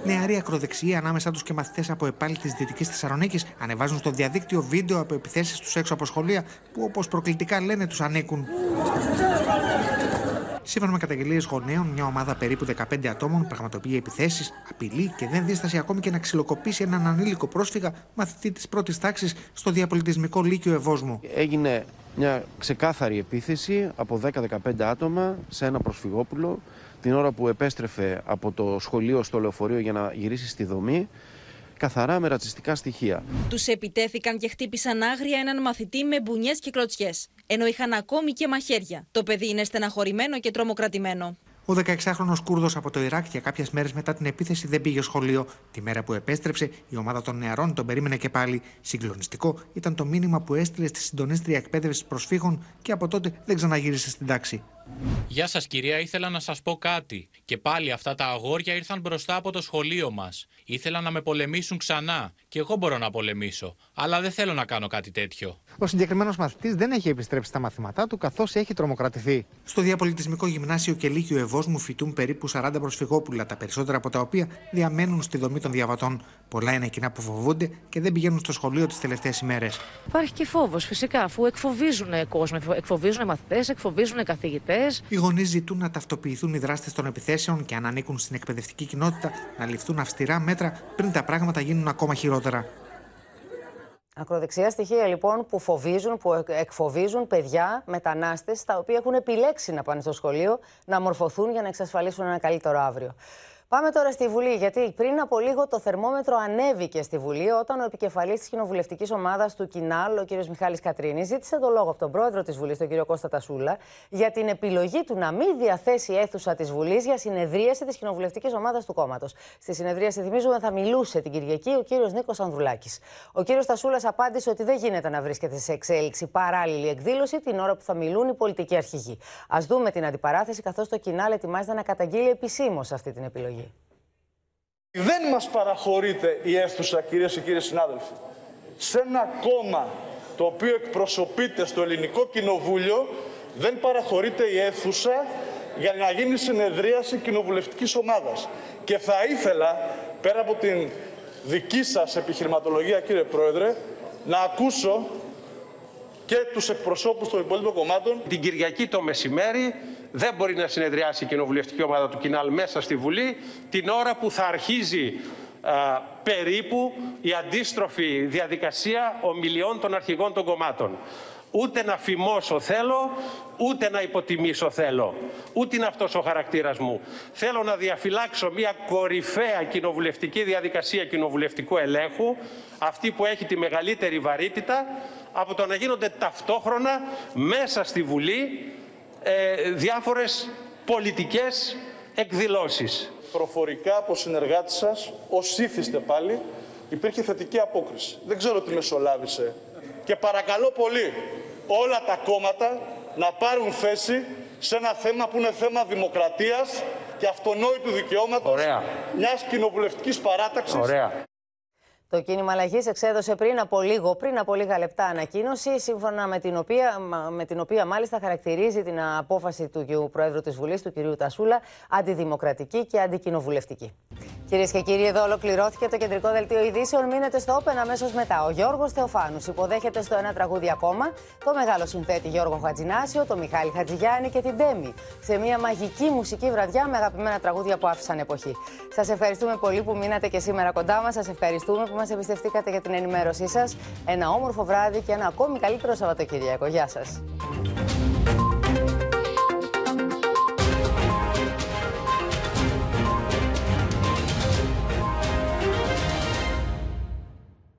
νεαρή ακροδεξιοί ανάμεσά τους και μαθητές από επάλι της Δυτικής Θεσσαλονίκης ανεβάζουν στο διαδίκτυο βίντεο από επιθέσεις τους έξω από σχολεία που, όπως προκλητικά λένε, τους ανήκουν. Σύμφωνα με καταγγελίες γονέων, μια ομάδα περίπου 15 ατόμων πραγματοποιεί επιθέσεις, απειλεί και δεν δίστασε ακόμη και να ξυλοκοπήσει έναν ανήλικο πρόσφυγα μαθητή της πρώτης τάξης στο διαπολιτισμικό Λύκειο Ευόσμου. Έγινε μια ξεκάθαρη επίθεση από 10-15 άτομα σε ένα προσφυγόπουλο την ώρα που επέστρεφε από το σχολείο στο λεωφορείο για να γυρίσει στη δομή, καθαρά με ρατσιστικά στοιχεία. Τους επιτέθηκαν και χτύπησαν άγρια έναν μαθητή με μπουνιές και κλωτσιές, ενώ είχαν ακόμη και μαχαίρια. Το παιδί είναι στεναχωρημένο και τρομοκρατημένο. Ο 16χρονο Κούρδος από το Ιράκ για κάποιες μέρες μετά την επίθεση δεν πήγε σχολείο. Τη μέρα που επέστρεψε, η ομάδα των νεαρών τον περίμενε και πάλι. Συγκλονιστικό ήταν το μήνυμα που έστειλε στη συντονίστρια εκπαίδευσης προσφύγων και από τότε δεν ξαναγύρισε στην τάξη. Γεια σας, κυρία, ήθελα να σας πω κάτι. Και πάλι αυτά τα αγόρια ήρθαν μπροστά από το σχολείο μας. Ήθελαν να με πολεμήσουν ξανά. Και εγώ μπορώ να πολεμήσω. Αλλά δεν θέλω να κάνω κάτι τέτοιο. Ο συγκεκριμένος μαθητής δεν έχει επιστρέψει στα μαθήματά του καθώς έχει τρομοκρατηθεί. Στο Διαπολιτισμικό Γυμνάσιο και Λύκειο Ευόσμου φοιτούν περίπου 40 προσφυγόπουλα, τα περισσότερα από τα οποία διαμένουν στη δομή των διαβατών. Πολλά είναι εκείνα που φοβούνται και δεν πηγαίνουν στο σχολείο τις τελευταίες ημέρες. Υπάρχει και φόβος φυσικά, αφού εκφοβίζουν κόσμο, εκφοβίζουν μαθητές, εκφοβίζουν καθηγητές. Οι γονείς ζητούν να ταυτοποιηθούν οι δράστες των επιθέσεων και αν ανήκουν στην εκπαιδευτική κοινότητα να ληφθούν αυστηρά μέτρα πριν τα πράγματα γίνουν ακόμα χειρότερα. Ακροδεξιά στοιχεία λοιπόν που φοβίζουν, που εκφοβίζουν παιδιά, μετανάστες, τα οποία έχουν επιλέξει να πάνε στο σχολείο, να μορφωθούν για να εξασφαλίσουν ένα καλύτερο αύριο. Πάμε τώρα στη Βουλή, γιατί πριν από λίγο το θερμόμετρο ανέβηκε στη Βουλή όταν ο επικεφαλής της κοινοβουλευτικής ομάδας του Κινάλ, ο κ. Μιχάλης Κατρίνη, ζήτησε το λόγο από τον πρόεδρο της Βουλής, τον κ. Κώστα Τασούλα, για την επιλογή του να μην διαθέσει αίθουσα της Βουλής για συνεδρίαση της κοινοβουλευτικής ομάδας του κόμματος. Στη συνεδρίαση, θυμίζουμε, θα μιλούσε την Κυριακή ο κ. Νίκος Ανδρουλάκης. Ο κ. Τασούλας απάντησε ότι δεν γίνεται να βρίσκεται σε εξέλιξη παράλληλη εκδήλωση την ώρα που θα μιλούν οι πολιτικοί αρχηγοί. Α δούμε την αντιπαράθεση, καθώς το Κινάλ ετοιμάζεται να καταγγείλει επισήμως αυτή την επιλογή. Δεν μας παραχωρείται η αίθουσα, κυρίες και κύριοι συνάδελφοι, σε ένα κόμμα το οποίο εκπροσωπείται στο ελληνικό κοινοβούλιο, δεν παραχωρείται η αίθουσα για να γίνει συνεδρίαση κοινοβουλευτικής ομάδας. Και θα ήθελα, πέρα από την δική σας επιχειρηματολογία, κύριε Πρόεδρε, να ακούσω και τους εκπροσώπους των υπόλοιπων κομμάτων. Την Κυριακή το μεσημέρι δεν μπορεί να συνεδριάσει η κοινοβουλευτική ομάδα του Κινάλ μέσα στη Βουλή την ώρα που θα αρχίζει περίπου η αντίστροφη διαδικασία ομιλιών των αρχηγών των κομμάτων. Ούτε να φημώσω θέλω, ούτε να υποτιμήσω θέλω. Ούτε είναι αυτός ο χαρακτήρας μου. Θέλω να διαφυλάξω μια κορυφαία κοινοβουλευτική διαδικασία κοινοβουλευτικού ελέγχου, αυτή που έχει τη μεγαλύτερη βαρύτητα, από το να γίνονται ταυτόχρονα μέσα στη Βουλή ε, διάφορες πολιτικές εκδηλώσεις. Προφορικά από συνεργάτη σας, ως ήθιστε πάλι, υπήρχε θετική απόκριση. Δεν ξέρω τι μεσολάβησε. Και παρακαλώ πολύ όλα τα κόμματα να πάρουν θέση σε ένα θέμα που είναι θέμα δημοκρατίας και αυτονόητου δικαιώματος Ωραία. μιας κοινοβουλευτικής παράταξης. Ωραία. Το κίνημα αλλαγής εξέδωσε πριν από λίγο, πριν από λίγα λεπτά ανακοίνωση, σύμφωνα με την οποία, με την οποία μάλιστα χαρακτηρίζει την απόφαση του Προέδρου της Βουλής, του κ. Τασούλα, αντιδημοκρατική και αντικοινοβουλευτική. Κυρίες και κύριοι, εδώ ολοκληρώθηκε το κεντρικό δελτίο ειδήσεων. Μείνετε στο Open αμέσως μετά. Ο Γιώργος Θεοφάνους υποδέχεται στο ένα τραγούδι ακόμα το μεγάλο συνθέτη Γιώργο Χατζινάσιο, το Μιχάλη Χατζηγιάννη και την Τέμι. Σε μια μαγική μουσική βραδιά με αγαπημένα τραγούδια που άφησαν εποχή. Σας ευχαριστούμε πολύ που μείνατε και σήμερα κοντά μας. Σας ευχαριστούμε που μας εμπιστευτήκατε για την ενημέρωσή σας. Ένα όμορφο βράδυ και ένα ακόμη καλύτερο Σαββατοκύριακο. Γεια σας.